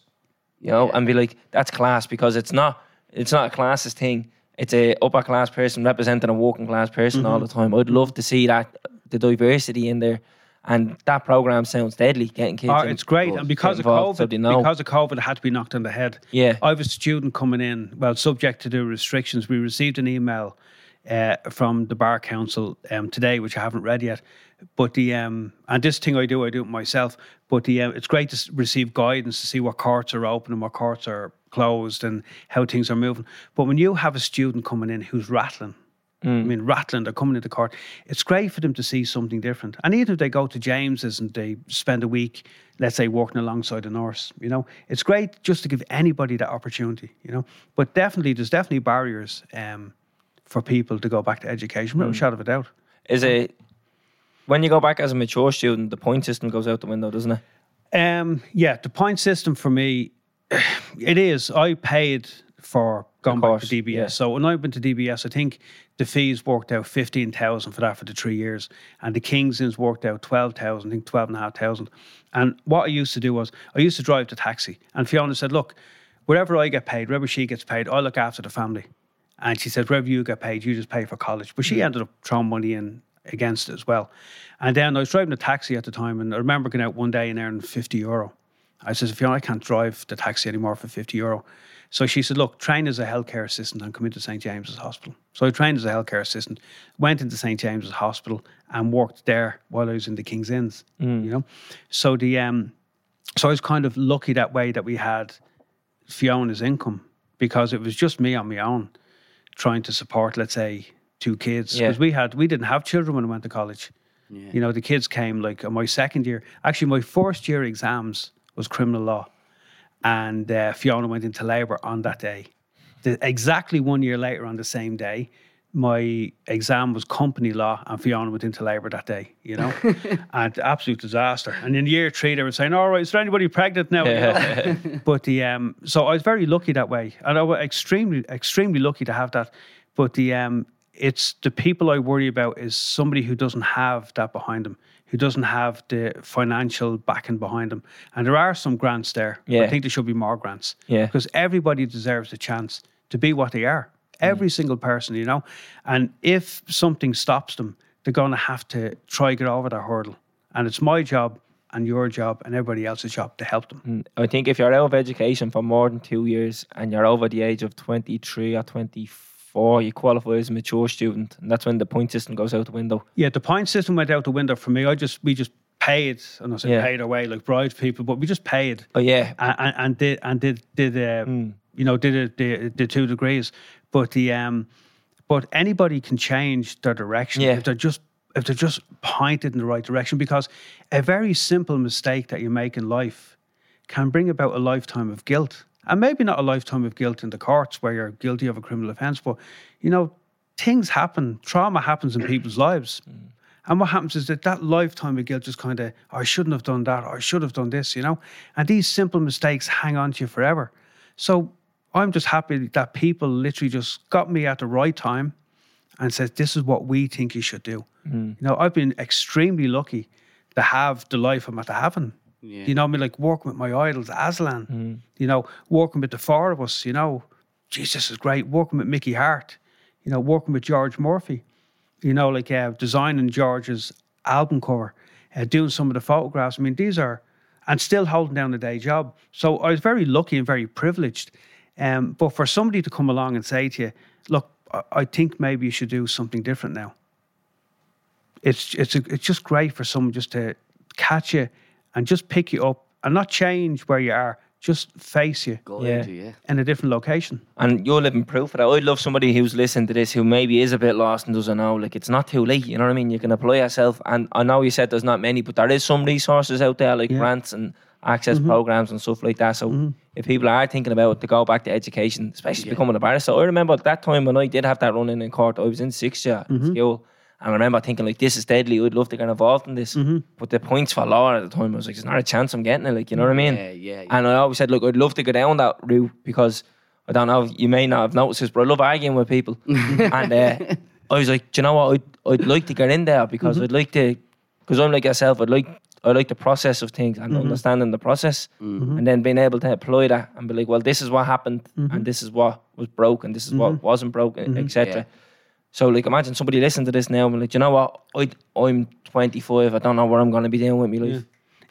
you know, and be like, that's class because it's not. It's not a classist thing. It's a upper class person representing a working class person all mm-hmm. the time. I'd love to see that the diversity in there, and that program sounds deadly. Getting kids, Oh, it's great, and because of COVID, so because of COVID, it had to be knocked on the head. Yeah. I have a student coming in. Well, subject to the restrictions, we received an email uh, from the bar council um, today, which I haven't read yet. But the um, and this thing I do, I do it myself. But the um, it's great to receive guidance to see what courts are open and what courts are closed and how things are moving. But when you have a student coming in who's rattling, I mean, rattling, they're coming into the court. It's great for them to see something different. And even if they go to James's and they spend a week, let's say, working alongside a nurse, you know, it's great just to give anybody that opportunity, you know. But definitely, there's definitely barriers um, for people to go back to education, without a shadow of a doubt. is it when you go back as a mature student, the point system goes out the window, doesn't it? Um, yeah, the point system for me, it is. I paid for going back to DBS. yeah. So when I went to DBS, I think the fees worked out fifteen thousand for that for the three years, and the King's Inns worked out twelve thousand. I think twelve and a half thousand. And what I used to do was I used to drive the taxi, and Fiona said, "Look, wherever I get paid, wherever she gets paid, I look after the family." And she said, wherever you get paid, you just pay for college. But she hmm. ended up throwing money in against it as well. And then I was driving a taxi at the time, and I remember going out one day and earning 50 euro. I said, Fiona, I can't drive the taxi anymore for 50 euro. So she said, look, train as a healthcare assistant and come into St. James's Hospital. So I trained as a healthcare assistant, went into St. James's Hospital and worked there while I was in the King's Inns, you know. So the um, so I was kind of lucky that way that we had Fiona's income because it was just me on my own trying to support, let's say, two kids. Yeah. Because we had we didn't have children when I went to college. You know, the kids came like on my second year. Actually, my first year exams was criminal law, and uh, Fiona went into labour on that day. The, exactly one year later, on the same day, my exam was company law, and Fiona went into labour that day. You know, and absolute disaster. And in year three, they were saying, "All right, is there anybody pregnant now?" You know? but the um, so I was very lucky that way, and I was extremely, extremely lucky to have that. But the um, it's the people I worry about is somebody who doesn't have that behind them, who doesn't have the financial backing behind them. And there are some grants there. Yeah. I think there should be more grants. Yeah. because everybody deserves a chance to be what they are. Every mm. single person, you know. And if something stops them, they're going to have to try to get over that hurdle. And it's my job and your job and everybody else's job to help them. Mm. I think if you're out of education for more than two years and you're over the age of 23 or 24, you qualify as a mature student. And that's when the point system goes out the window. Yeah, the point system went out the window for me. I just we just paid, and I said Yeah. paid away like bride people, but we just paid But yeah, and, and, did and did did uh, Hmm. you know did it the the two degrees, but the um, but anybody can change their direction Yeah. if they're just if they're just pointed in the right direction. Because a very simple mistake that you make in life can bring about a lifetime of guilt, and maybe not a lifetime of guilt in the courts where you're guilty of a criminal offence, but you know things happen, trauma happens in people's lives. Mm. And what happens is that that lifetime of guilt just kind of, I shouldn't have done that, or I should have done this, you know? And these simple mistakes hang on to you forever. So I'm just happy that people literally just got me at the right time and said, this is what we think you should do. Mm. You know, I've been extremely lucky to have the life I'm at the having. Yeah. You know, I mean, like working with my idols, Aslan, you know, working with the four of us, you know, Jesus is great. Working with Mickey Harte, you know, working with George Murphy, you know, like uh, designing George's album cover, uh, doing some of the photographs. I mean, these are, and still holding down a day job. So I was very lucky and very privileged. Um, but for somebody to come along and say to you, look, I, I think maybe you should do something different now. It's it's a, it's just great for someone just to catch you and just pick you up and not change where you are, just face you Go Yeah. into yeah. in a different location. And you're living proof of that. I'd love somebody who's listening to this who maybe is a bit lost and doesn't know. Like it's not too late. You know what I mean? You can apply yourself. And I know you said there's not many, but there is some resources out there like Yeah. grants and access mm-hmm. programs and stuff like that. So mm-hmm. if people are thinking about to go back to education, especially becoming a barrister, I remember at that time when I did have that run in in court, I was in sixth year at mm-hmm. school. And I remember thinking like, this is deadly. I'd love to get involved in this. Mm-hmm. But the points for law at the time, I was like, there's not a chance I'm getting it. Like, you know what I mean? Yeah, yeah, yeah. And I always said, look, I'd love to go down that route because I don't know, you may not have noticed this, but I love arguing with people. and uh, I was like, do you know what? I'd, I'd like to get in there because mm-hmm. I'd like to, because I'm like yourself, I'd like, I like the process of things and mm-hmm. understanding the process and then being able to apply that and be like, well, this is what happened and this is what was broken, this is what wasn't broken, etc. Yeah. So, like, imagine somebody listening to this now and like, you know what? I, I'm 25. I don't know what I'm going to be doing with my life.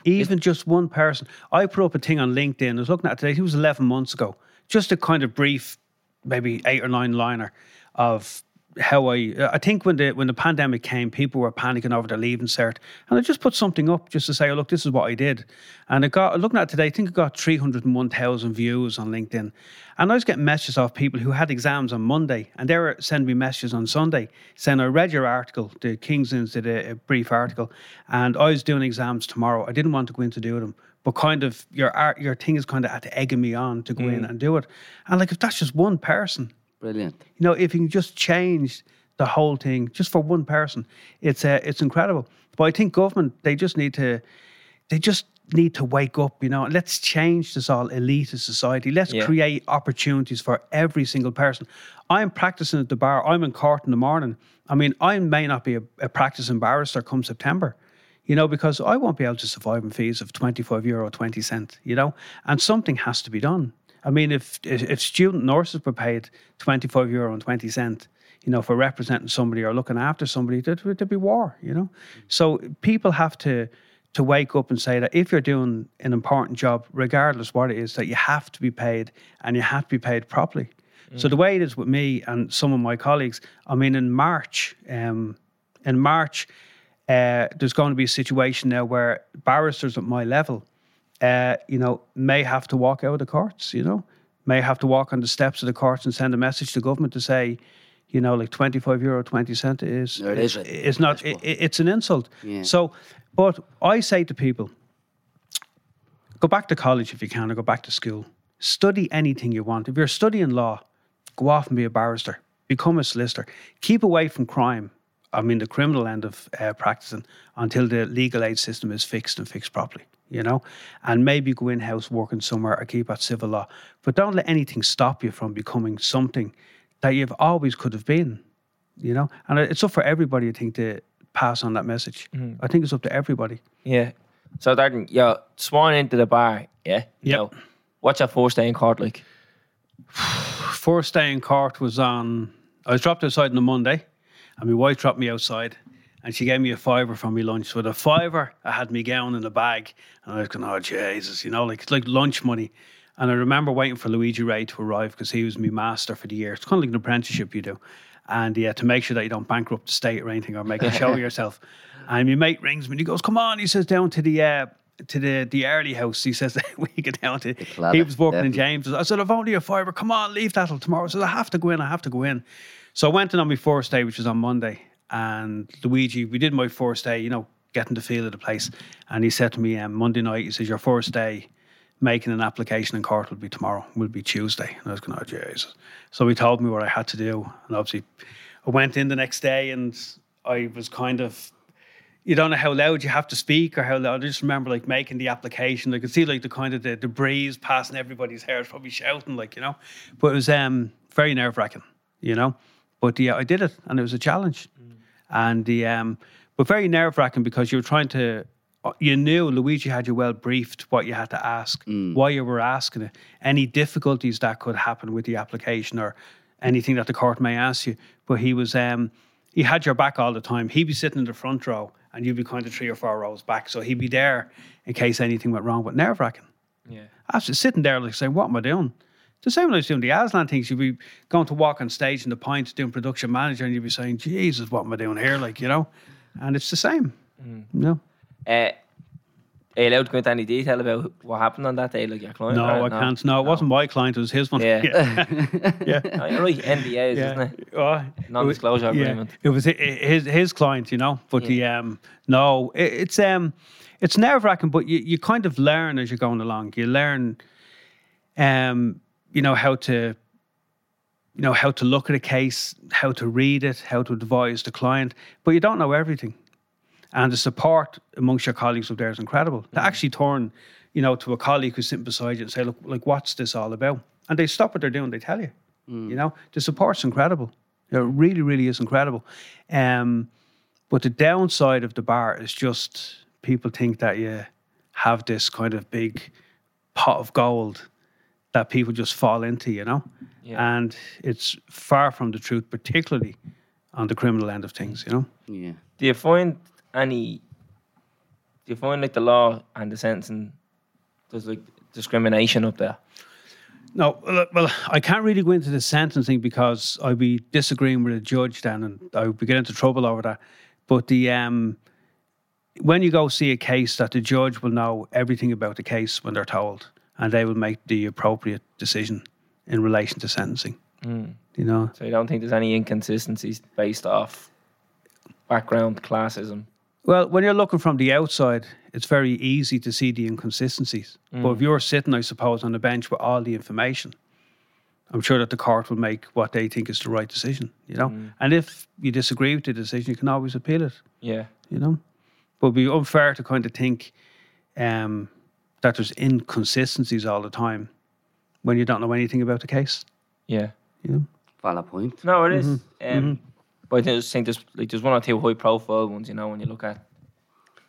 Even just one person. I put up a thing on LinkedIn. I was looking at it today. It was 11 months ago. Just a kind of brief, maybe eight or nine liner of how I. I think when the when the pandemic came, people were panicking over their leaving cert, and I just put something up just to say, oh, "Look, this is what I did," and it got. Looking at it today, I think it got 301,000 views on LinkedIn, and I was getting messages off people who had exams on Monday, and they were sending me messages on Sunday saying, "I read your article. The King's Inns did a, a brief article, and I was doing exams tomorrow. I didn't want to go in to do them." But kind of your art, your thing is kind of at the egging me on to go in mm. and do it, and like if that's just one person, Brilliant. you know, if you can just change the whole thing just for one person, it's uh, it's incredible. But I think government they just need to they just need to wake up. You know, let's change this all elitist society. Let's Yeah. create opportunities for every single person. I'm practicing at the bar. I'm in court in the morning. I mean, I may not be a, a practicing barrister come September. You know, because I won't be able to survive on fees of twenty five euro twenty cent. You know, and something has to be done. I mean, if if, student nurses were paid twenty five euro and twenty cent, you know, for representing somebody or looking after somebody, there'd, there'd be war. You know, so people have to to wake up and say that if you're doing an important job, regardless what it is, that you have to be paid and you have to be paid properly. So the way it is with me and some of my colleagues, I mean, in March, um, in March, uh, there's going to be a situation now where barristers at my level, uh, you know, may have to walk out of the courts. You know, may have to walk on the steps of the courts and send a message to government to say, you know, like twenty five euro twenty cent is No, it is. is not. It, it's an insult. Yeah. So, but I say to people, go back to college if you can, or go back to school. Study anything you want. If you're studying law, go off and be a barrister. Become a solicitor. Keep away from crime. I mean, the criminal end of uh, practicing until the legal aid system is fixed and fixed properly. You know, and maybe go in house working somewhere or keep at civil law. But don't let anything stop you from becoming something that you've always could have been. You know, and it's up for everybody, I think, to pass on that message. I think it's up to everybody. Yeah. So, Darren, you're sworn into the bar, yeah? You Yep. what's your first day in court like? first day in court was on. I was dropped outside on a Monday, and my wife dropped me outside, and she gave me a fiver for my lunch. So with a fiver, I had me gown in a bag, and I was going, "Oh Jesus," you know, like it's like lunch money. And I remember waiting for Luigi Ray to arrive because he was my master for the year. It's kind of like an apprenticeship you do, and yeah, to make sure that you don't bankrupt the state or anything or make a show of yourself. And my mate rings me, and he goes, "Come on," he says, "down to the." Uh, to the the early house, he says that we get down to. He was working in. James. I said, I've only a fiver. Come on, leave that till tomorrow. I said, I have to go in. I have to go in. So I went in on my first day, which was on Monday. And Luigi, we did my first day, you know, getting the feel of the place. And he said to me um, Monday night, he says, Your first day making an application in court will be tomorrow, will be Tuesday. And I was going, Oh, Jesus. So he told me what I had to do. And obviously, I went in the next day and I was kind of you don't know how loud you have to speak or how loud. I just remember like making the application. I could see like the kind of the, the breeze passing everybody's hair, probably shouting like you know. But it was um very nerve wracking, you know. But yeah, I did it, and it was a challenge, and the um, but very nerve wracking because you were trying to. You knew Luigi had you well briefed what you had to ask, why you were asking it, any difficulties that could happen with the application or anything that the court may ask you. But he was um, he had your back all the time. He'd be sitting in the front row, and you'd be kind of three or four rows back. So he'd be there in case anything went wrong. But nerve wracking. Yeah. I was just sitting there like saying, "What am I doing?" The same when I was doing the Aslan things. You'd be going to walk on stage in the Point doing production manager, and you'd be saying, "Jesus, what am I doing here?" Like you know, and it's the same. No, Uh, are you allowed to go into any detail about what happened on that day, like your client? no, I can't. No, it wasn't my client; it was his one. Yeah. yeah. No, you're right. NDAs, isn't it? Oh, Non-disclosure it was- agreement. It was his his client, you know. But the um no, it, it's um it's nerve wracking, but you, you kind of learn as you're going along. You learn um you know how to you know how to look at a case, how to read it, how to advise the client, but you don't know everything. And the support amongst your colleagues up there is incredible. To actually turn, you know, to a colleague who's sitting beside you and say, "Look, like, what's this all about?" And they stop what they're doing, they tell you. You know, the support's incredible. It really, really is incredible. Um, but the downside of the bar is just people think that you have this kind of big pot of gold that people just fall into, you know? Yeah. And it's far from the truth, particularly on the criminal end of things, you know? Yeah. Do you find any? Do you find like the law and the sentencing there's like discrimination up there? No, well, well, I can't really go into the sentencing because I'd be disagreeing with a judge then, and I would be getting into trouble over that. But the um, when you go see a case, that the judge will know everything about the case when they're told, and they will make the appropriate decision in relation to sentencing. Hmm. You know, So you don't think there's any inconsistencies based off background classism? Well, when you're looking from the outside, it's very easy to see the inconsistencies. But hmm. if you're sitting, I suppose, on the bench with all the information, I'm sure that the court will make what they think is the right decision, you know? Hmm. And if you disagree with the decision, you can always appeal it, Yeah. you know? But it'd be unfair to kind of think um, that there's inconsistencies all the time when you don't know anything about the case, Yeah. you know? Valid point. No, it is. Mm-hmm. Um, mm-hmm. But I just think there's like there's one or two high profile ones, you know, when you look at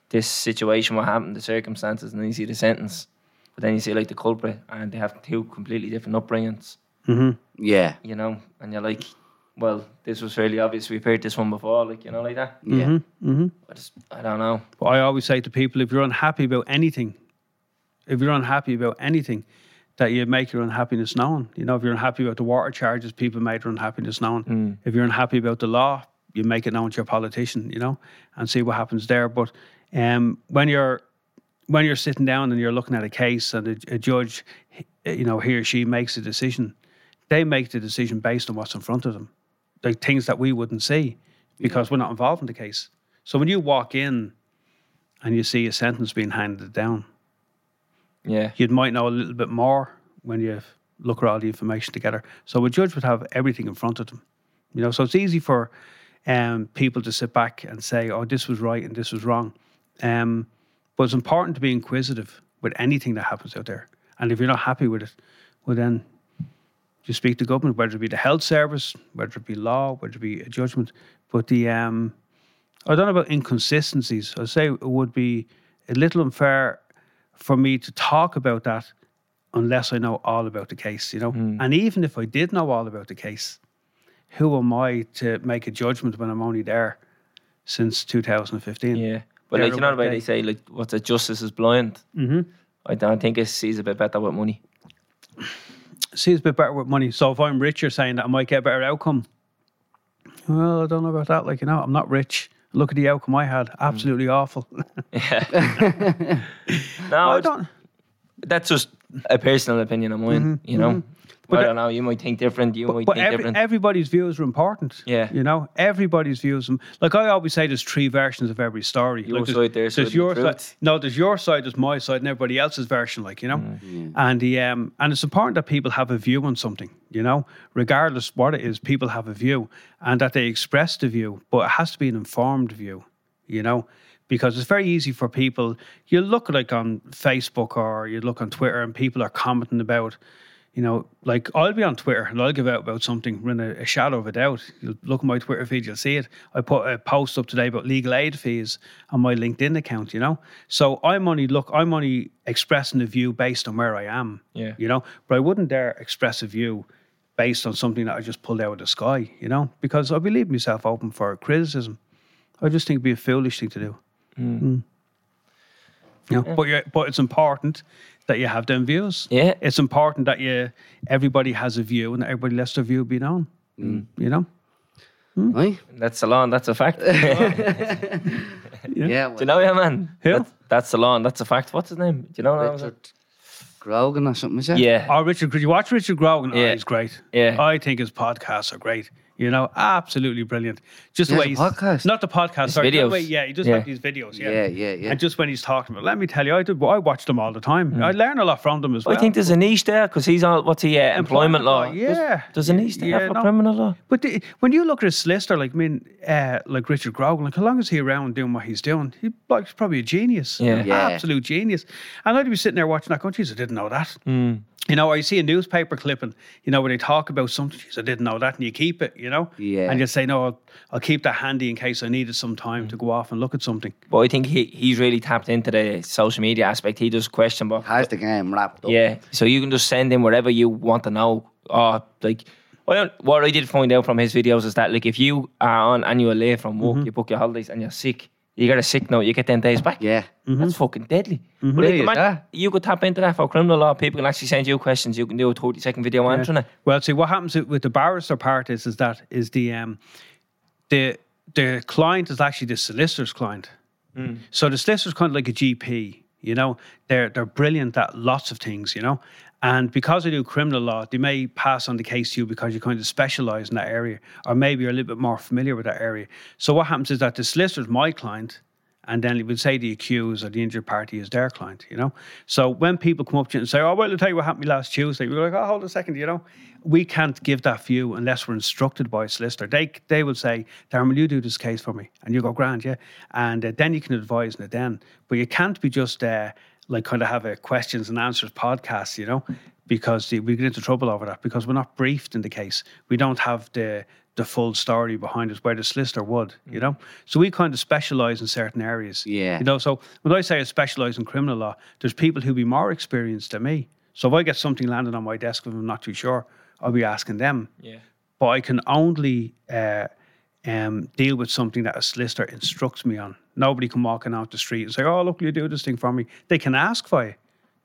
this situation, what happened, the circumstances, and then you see the sentence. But then you see like the culprit, and they have two completely different upbringings, mm-hmm. Yeah. you know, and you're like, well, this was fairly obvious. We've heard this one before, like you know, like that. Yeah. I just, I don't know. But I always say to people, if you're unhappy about anything, if you're unhappy about anything, that you make your unhappiness known. You know, if you're unhappy about the water charges, people make their unhappiness known. If you're unhappy about the law, you make it known to your politician. You know, and see what happens there. But um, when you're when you're sitting down and you're looking at a case and a, a judge, you know, he or she makes a decision, they make the decision based on what's in front of them, like things that we wouldn't see because we're not involved in the case. So when you walk in and you see a sentence being handed down, Yeah, you might know a little bit more when you look at all the information together. So a judge would have everything in front of them, you know. So it's easy for um, people to sit back and say, "Oh, this was right and this was wrong," um, but it's important to be inquisitive with anything that happens out there. And if you're not happy with it, well then you speak to government, whether it be the health service, whether it be law, whether it be a judgment. But the um, I don't know about inconsistencies. I'd say it would be a little unfair for me to talk about that unless I know all about the case, you know. And even if I did know all about the case, who am I to make a judgment when I'm only there since 2015? yeah. But There like you know the way they say, like what's it? Justice is blind. Mm-hmm. I don't think it sees a bit better with money. See, it's a bit better with money. So if I'm rich, you're saying that I might get a better outcome. Well, I don't know about that. Like, you know, I'm not rich. Look at the outcome I had. Mm. Absolutely awful. yeah. No, I don't. that's just a personal opinion of mine. You know, But I don't know. You might think different. You might But think every, different. everybody's views are important. Yeah. You know, everybody's views. Like I always say, there's three versions of every story. Your like side, their there's side, and your the side. No, there's your side, there's my side, and everybody else's version. Like you know, Mm. and the um, and it's important that people have a view on something. You know, regardless what it is, people have a view, and that they express the view, but it has to be an informed view. You know, because it's very easy for people. You look like on Facebook or you look on Twitter and people are commenting about, you know, like I'll be on Twitter and I'll give out about something, run a, a shadow of a doubt. You'll look at my Twitter feed, you'll see it. I put a post up today about legal aid fees on my LinkedIn account, you know. So I'm only look, I'm only expressing a view based on where I am. Yeah. You know, but I wouldn't dare express a view based on something that I just pulled out of the sky, you know, because I'd be leaving myself open for criticism. I just think it'd be a foolish thing to do. Mm. mm. You know, but you're, but it's important that you have them views. Yeah. it's important that you everybody has a view and that everybody lets their view be known. Mm. You know, mm. Right? That's the law. and That's a fact. Do Yeah. well, you know, yeah, man. Who? That's, that's the law. and That's a fact. What's his name? Do you know? What Richard Grogan or something, is it? Yeah. oh Richard, could you watch Richard Grogan? Oh, Yeah. he's great. Yeah. I think his podcasts are great. You know, absolutely brilliant. Just the way he's podcast? not the podcast, sorry, videos. way- yeah, he does Yeah. have these videos. Yeah, Yeah, yeah, yeah. And just when he's talking about, let me tell you, I did. I watch them all the time. I learn a lot from them as well. I think there's a niche there because he's all, what's he, uh, employment, law. Yeah, There's, there's a niche there Yeah, for no. criminal law. But the, when you look at a solicitor, like I mean, uh, like Richard Grogan, like how long is he around doing what he's doing? He like he's probably a genius, Yeah. Yeah. absolute genius. And I'd be sitting there watching that, going, "Geez, I didn't know that." Mm. You know, or you see a newspaper clipping, you know, where they talk about something, geez, I didn't know that, and you keep it, you know, Yeah. and you say, "No, I'll, I'll keep that handy in case I needed some time to go off and look at something." But I think he, he's really tapped into the social media aspect. He does question box. Has the game wrapped up. Yeah. So you can just send him whatever you want to know. Or like, I don't, what I did find out from his videos is that like if you are on annual leave from work, Mm-hmm. you book your holidays and you're sick, you get a sick note, you get ten days back. Yeah. Mm-hmm. That's fucking deadly. But There like, you imagine- are. you could tap into that for criminal law. People can actually send you questions. You can do a 30 second video answering it. Well, see, what happens with the barrister part is, is that is the um, the the client is actually the solicitor's client. So the solicitor's kind of like a GP. You know, they're they're brilliant at lots of things. You know, and because they do criminal law, they may pass on the case to you because you're kind of specialize in that area, or maybe you're a little bit more familiar with that area. So what happens is that the solicitor's my client. And then it would say the accused or the injured party is their client, you know. So when people come up to you and say, "Oh, well, I'll tell you what happened last Tuesday," we're like, "Oh, hold a second, you know." We can't give that view unless we're instructed by a solicitor. They they will say, "Darren, will you do this case for me?" And you go, "Grand, yeah." And uh, then you can advise in it then. But you can't be just uh, like kind of have a questions and answers podcast, you know, because the, we get into trouble over that because we're not briefed in the case. We don't have the the full story behind us where the solicitor would, you know. So we kind of specialize in certain areas. Yeah. You know, so when I say I specialize in criminal law, there's people who be more experienced than me. So if I get something landed on my desk and I'm not too sure, I'll be asking them. Yeah. But I can only uh, um, deal with something that a solicitor instructs me on. Nobody can walk in out the street and say, "Oh, look, will you do this thing for me?" They can ask for it.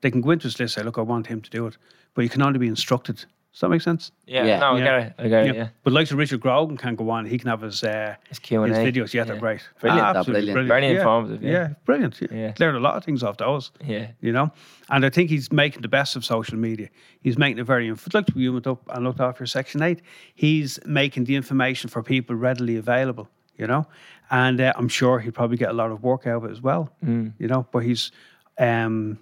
They can go into a solicitor "Look, I want him to do it," but you can only be instructed. Does that make sense? Yeah. Yeah. No, I Yeah. get it. I get it. Yeah. But like Richard Grogan can go on. He can have his uh, His Q&A. his videos. Yeah, they're great. Brilliant. Ah, absolutely brilliant. Very Yeah. informative, yeah. brilliant. Yeah. Yeah. Learned a lot of things off those. Yeah. You know, and I think he's making the best of social media. He's making it very. inf- Like you went up and looked after Section Eight. He's making the information for people readily available. You know, and uh, I'm sure he'll probably get a lot of work out of it as well. Mm. You know, but he's um,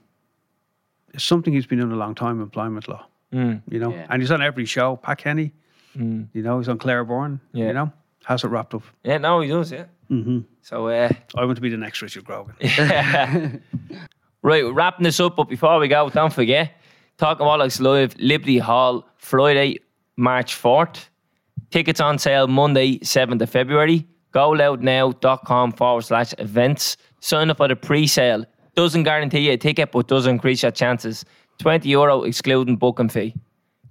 it's something he's been doing a long time. Employment law. Mm. You know, Yeah. and he's on every show. Pat Kenny. Mm. You know, he's on Claire Byrne. Yeah. You know, has it wrapped up. Yeah, no, he does, yeah. Mm-hmm. So, uh, I want to be the next Richard Grogan. right, wrapping this up, but before we go, don't forget, Talking Bollocks Live, Liberty Hall, Friday, March 4th. Tickets on sale Monday, 7th of February. GoLoudNow.com forward slash events. Sign up for the pre sale. Doesn't guarantee you a ticket, but does increase your chances. 20 euro excluding booking fee.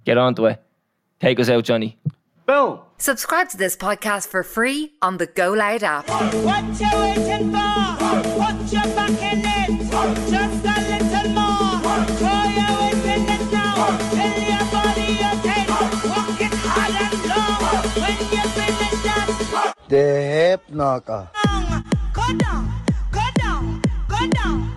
Get onto it. Take us out, Johnny. Boom. Subscribe to this podcast for free on the Go Loud app. What you waiting for? Put your back in it. Just a little more. Throw your weight in it now. Tell your body you can. Walk it hard and long. When you finish that The hip knocker. song, go down.